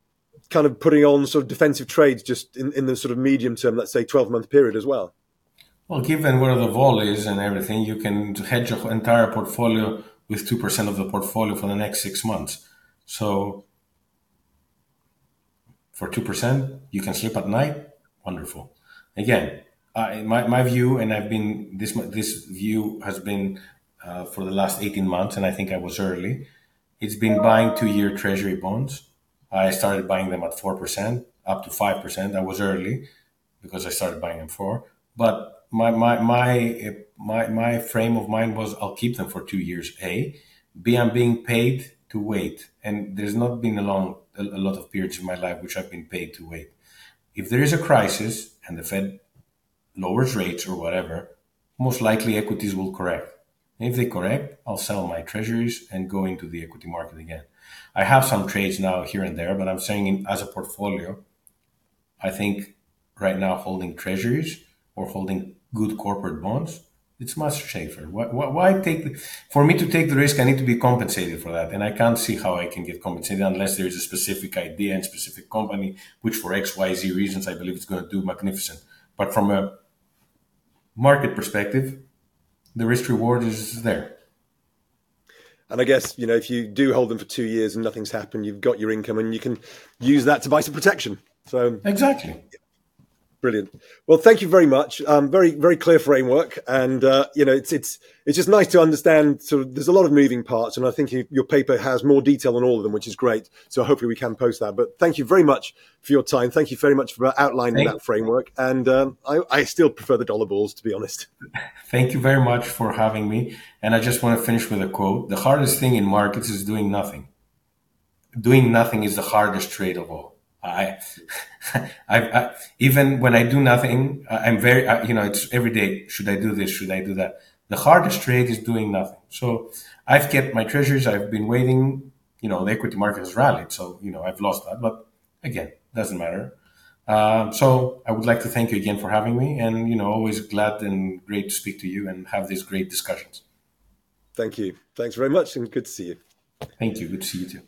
kind of putting on sort of defensive trades just in, in the sort of medium term, let's say 12 month period as well? Well, given where the vol is and everything, you can hedge your entire portfolio with 2% of the portfolio for the next six months. So for 2%, you can sleep at night. Wonderful. Again, my, my view, and I've been, this, this view has been uh, for the last 18 months, and I think I was early. It's been buying two year treasury bonds. I started buying them at 4%, up to 5%. I was early because I started buying them for, but my my my my my frame of mind was I'll keep them for two years. A, B, I'm being paid to wait, and there's not been a long a, a lot of periods in my life which I've been paid to wait. If there is a crisis and the Fed lowers rates or whatever, most likely equities will correct. And if they correct, I'll sell my treasuries and go into the equity market again. I have some trades now here and there, but I'm saying in, as a portfolio, I think right now holding treasuries or holding good corporate bonds, it's much safer. Why, why, why, take for me to take the risk? I need to be compensated for that, and I can't see how I can get compensated unless there is a specific idea and specific company, which for X, Y, Z reasons I believe it's going to do magnificent. But from a market perspective, the risk reward is there. And I guess you know if you do hold them for two years and nothing's happened, you've got your income and you can use that to buy some protection. So exactly. Brilliant. Well, thank you very much. Um, very, very clear framework, and uh, you know, it's it's it's just nice to understand. Sort of, there's a lot of moving parts, and I think your paper has more detail on all of them, which is great. So hopefully, we can post that. But thank you very much for your time. Thank you very much for outlining thank that framework. And um, I, I still prefer the dollar bulls, to be honest. Thank you very much for having me. And I just want to finish with a quote: "The hardest thing in markets is doing nothing. Doing nothing is the hardest trade of all." I, I, I, even when I do nothing, I'm very, I, you know, it's every day. Should I do this? Should I do that? The hardest trade is doing nothing. So I've kept my treasures. I've been waiting. You know, the equity market has rallied, so you know I've lost that. But again, doesn't matter. Um, so I would like to thank you again for having me, and you know, always glad and great to speak to you and have these great discussions. Thank you. Thanks very much, and good to see you. Thank you. Good to see you too.